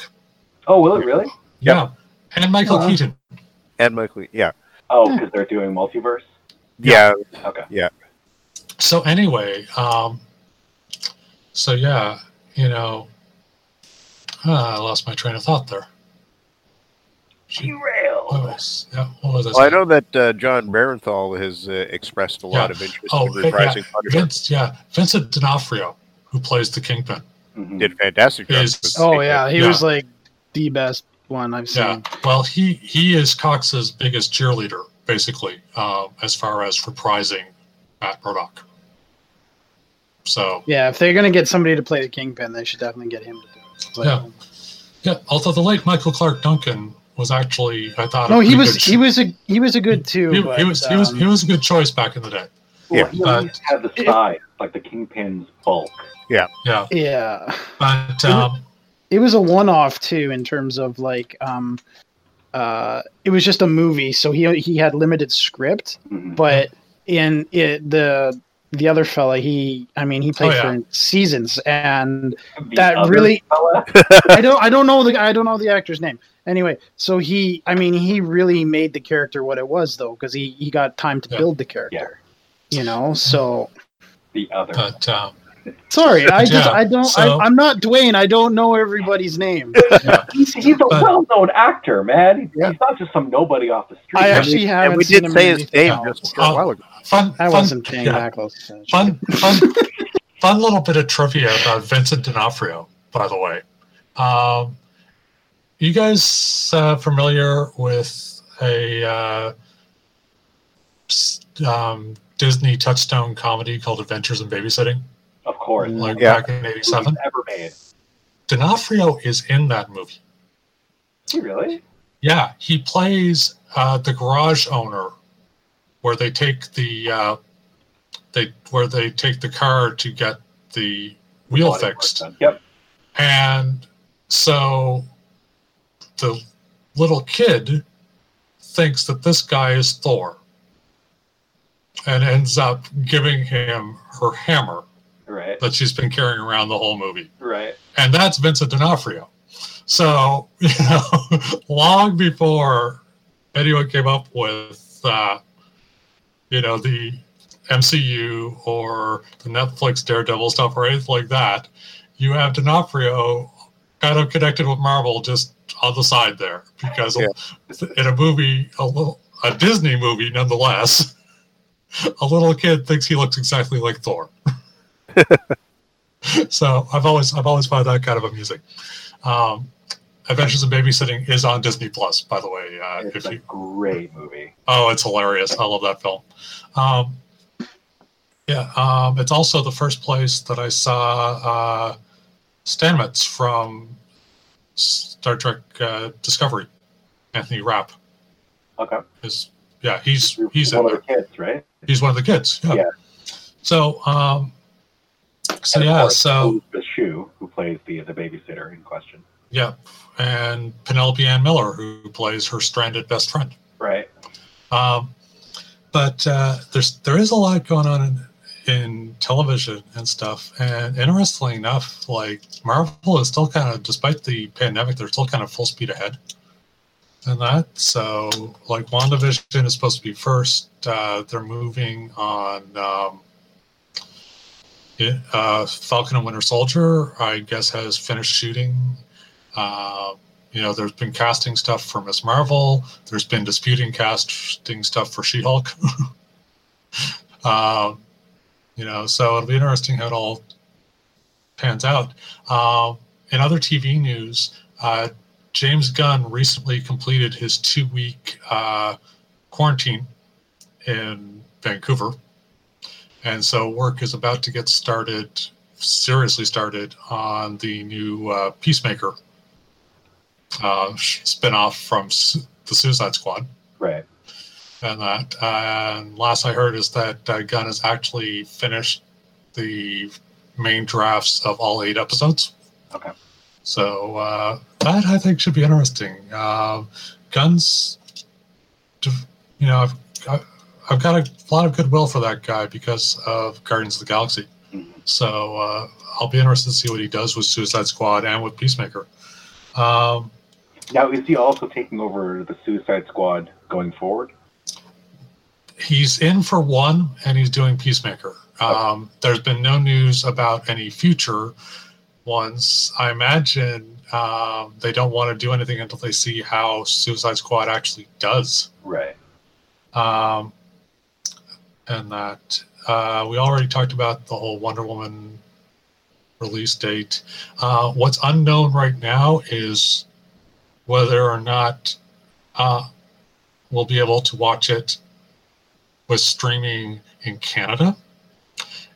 Oh, will it really?
Yeah, and Michael
Uh-huh.
Keaton.
And Michael, yeah,
Oh, because they're doing multiverse.
yeah,
Okay. Yeah.
So anyway, um, so yeah, you know, ah, I lost my train of thought there. What
Derail.
yeah, I
Well, I know that uh, Jon Bernthal has uh, expressed a lot
Yeah.
of interest
Oh,
in
yeah,
reprising Punisher.
Vince, yeah, Vincent D'Onofrio, who plays the Kingpin.
Mhm.
Did a fantastic job.
Is-
Oh
Kingpin.
yeah, he
Yeah.
was like the best one I've seen.
Yeah, well, he he is Cox's biggest cheerleader, basically, uh, as far as reprising Matt Murdock. So
Yeah, if they're gonna get somebody to play the Kingpin, they should definitely get him to do it. But,
Yeah. yeah, although the late Michael Clarke Duncan was actually, I thought, a
No, he was
good
he was a he was a good too.
he,
but,
he was he was
um,
he was a good choice back in the day.
Well,
Yeah.
he at had the size, like the Kingpin's bulk.
Yeah,
yeah. yeah.
but um,
it was a one-off too in terms of like um uh it was just a movie so he he had limited script
Mhm.
but in it the the other fella he i mean he played
Oh, yeah.
for seasons and
The
that really-
fella-
i don't i don't know the i don't know the actor's name anyway so he i mean he really made the character what it was though because he he got time to
Yeah.
build the character you know so
the other.
but um,
Sorry, I just
Yeah,
I don't
so-
I, I'm not Dwayne. I don't know everybody's name.
He's, he's a
But-
well-known actor, man. He's,
Yeah.
he's not just some nobody off the street.
I
And
actually
we-
haven't
and we
seen
did
him
say
in
his name
else.
just a
Uh,
while ago.
Fun,
I
fun,
wasn't paying
yeah.
that close
fun, fun, fun little bit of trivia about Vincent D'Onofrio, by the way. Um, you guys uh, familiar with a uh, um, Disney Touchstone comedy called Adventures in Babysitting,
of course.
like
Yeah.
back in '87?
Ever made?
D'Onofrio is in that movie.
He really?
Yeah, he plays uh, the garage owner, where they take the uh, they where they take the car to get the wheel fixed.
Yep.
and so the little kid thinks that this guy is Thor, and ends up giving him her hammer
Right.
that she's been carrying around the whole movie
Right.
and that's Vincent D'Onofrio. So you know, long before anyone came up with uh, you know the MCU or the Netflix Daredevil stuff or anything like that, you have D'Onofrio kind of connected with Marvel just on the side there because
Yeah.
in a movie, a little a Disney movie nonetheless, a little kid thinks he looks exactly like Thor. so I've always I've always found that kind of amusing. Um, Adventures in Babysitting is on Disney Plus, by the way. Uh,
It's a
you
great movie.
oh, it's hilarious! I love that film. Um, yeah, um, it's also the first place that I saw uh, Stamets from Star Trek uh, Discovery. Anthony Rapp
Okay.
is yeah he's he's
one
there.
of the kids, right?
He's one of the kids. Yeah.
Yeah.
So um, so
And
yeah, so
the Shue who plays the the babysitter in question.
yeah, and Penelope Ann Miller who plays her stranded best friend.
Right.
Um, but uh, there's there is a lot going on in, in television and stuff. And interestingly enough, like Marvel is still kind of, despite the pandemic, they're still kind of full speed ahead. And that so like WandaVision is supposed to be first. Uh, they're moving on. Um, yeah, uh, Falcon and Winter Soldier, I guess, has finished shooting. Uh, you know, there's been casting stuff for Miss Marvel. There's been disputing casting stuff for She-Hulk. um, you know, so it'll be interesting how it all pans out. Um, in other TV news, uh, James Gunn recently completed his two-week uh, quarantine in Vancouver, and so work is about to get started, seriously started, on the new uh, Peacemaker uh, spin-off from Su- the Suicide Squad
Right.
And that. And last I heard is that uh, Gunn has actually finished the main drafts of all eight episodes.
Okay.
So uh, that I think should be interesting. Uh, Gunn's, you know, I've, I've- I've got a lot of goodwill for that guy because of Guardians of the Galaxy.
Mhm.
So uh, I'll be interested to see what he does with Suicide Squad and with Peacemaker. Um,
Now, is he also taking over the Suicide Squad going forward?
He's in for one and he's doing peacemaker. Um, there's been no news about any future ones. I imagine um, they don't want to do anything until they see how suicide squad actually does.
Right.
um, and that uh, we already talked about the whole wonder woman release date. Uh, what's unknown right now is whether or not uh, we'll be able to watch it with streaming in Canada.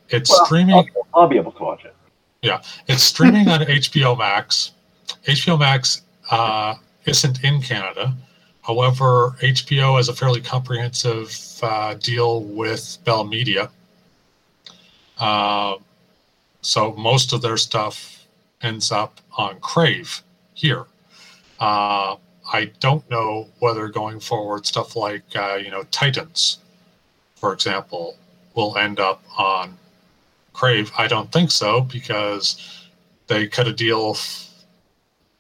It's
Well,
streaming.
I'll, I'll be able to watch it.
Yeah, it's streaming on HBO Max. HBO Max uh, isn't in Canada. However, HBO has a fairly comprehensive uh, deal with Bell Media. Uh, so most of their stuff ends up on Crave here. Uh, I don't know whether going forward stuff like uh, you know Titans, for example, will end up on Crave. I don't think so because they cut a deal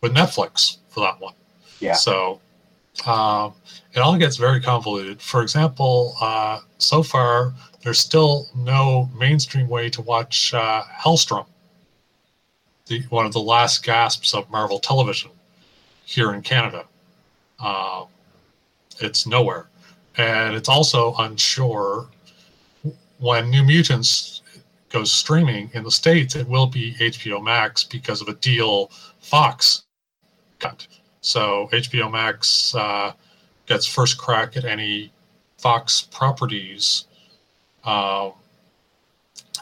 with Netflix for that one.
Yeah.
So um, it all gets very convoluted. For example, uh, so far there's still no mainstream way to watch uh, Helstrom, the one of the last gasps of Marvel Television here in Canada. Um, it's nowhere, and it's also unsure when New Mutants goes streaming in the states. It will be HBO Max because of a deal Fox cut. So HBO Max uh, gets first crack at any Fox properties um,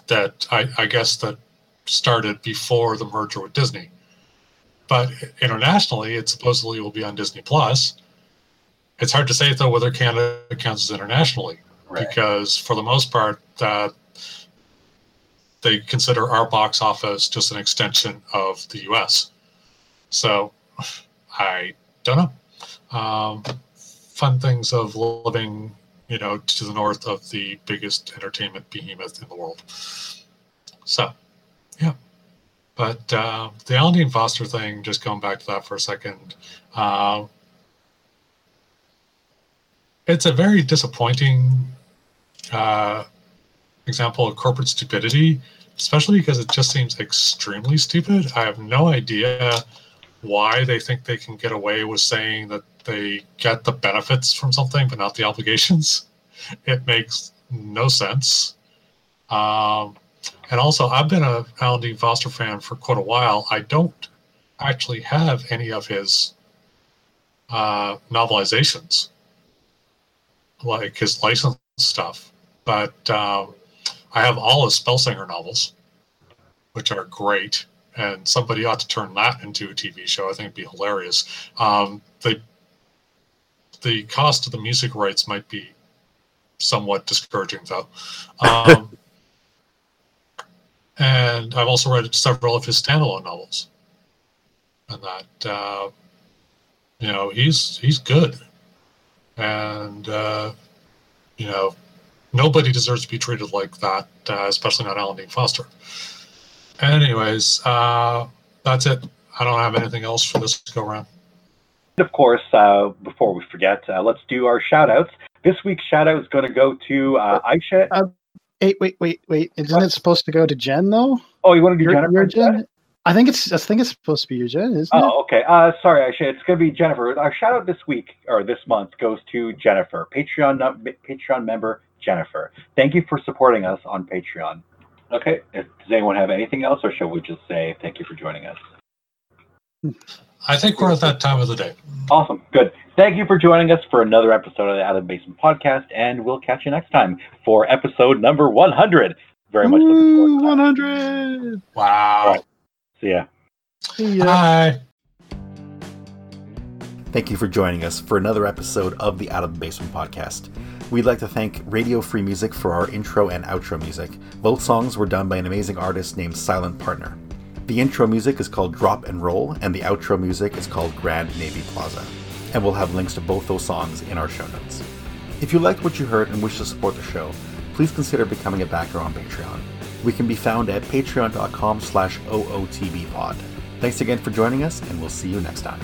that I, I guess that started before the merger with Disney. But internationally, it supposedly will be on Disney Plus. It's hard to say though whether Canada counts as internationally
Right.
because for the most part, uh, they consider our box office just an extension of the U.S. So I don't know. Um, fun things of living, you know, to the north of the biggest entertainment behemoth in the world. So, yeah. But uh, the Alan Dean Foster thing, just going back to that for a second, uh, it's a very disappointing uh, example of corporate stupidity, especially because it just seems extremely stupid. I have no idea why they think they can get away with saying that they get the benefits from something but not the obligations. It makes no sense. Um, and also, I've been a Alan Dean Foster fan for quite a while. I don't actually have any of his uh, novelizations, like his licensed stuff, but um, I have all his Spellsinger novels, which are great. And somebody ought to turn that into a TV show. I think it'd be hilarious. Um, the the cost of the music rights might be somewhat discouraging, though. Um, and I've also read several of his standalone novels, and that uh, you know he's he's good, and uh, you know nobody deserves to be treated like that, uh, especially not Alan Dean Foster. Anyways, uh, that's it. I don't have anything else for this go round.
And of course, uh, before we forget, uh, let's do our shout outs. This week's shout out is going to go to uh, Aisha.
Uh, Wait, wait, wait, wait. Isn't it supposed to go to Jen though?
oh, you want to do
Your,
Jennifer?
your? Jen? I think it's. I think it's supposed to be your Jen, isn't it?
Oh, okay. Uh, sorry, Aisha. It's going to be Jennifer. Our shout out this week or this month goes to Jennifer, Patreon Patreon member Jennifer. Thank you for supporting us on Patreon. Okay. Does anyone have anything else, or shall we just say thank you for joining us?
I think we're at that time of the day.
Awesome. Good. Thank you for joining us for another episode of the Out of the Basement podcast, and we'll catch you next time for episode number 100. Very much looking forward.
One hundred.
Wow.
See ya.
Hi.
Thank you for joining us for another episode of the Out of the Basement podcast. We'd like to thank Radio Free Music for our intro and outro music. Both songs were done by an amazing artist named Silent Partner. The intro music is called Drop and Roll, and the outro music is called Grand Navy Plaza. And we'll have links to both those songs in our show notes. If you liked what you heard and wish to support the show, please consider becoming a backer on Patreon. We can be found at patreon.com slash ootbpod. Thanks again for joining us, and we'll see you next time.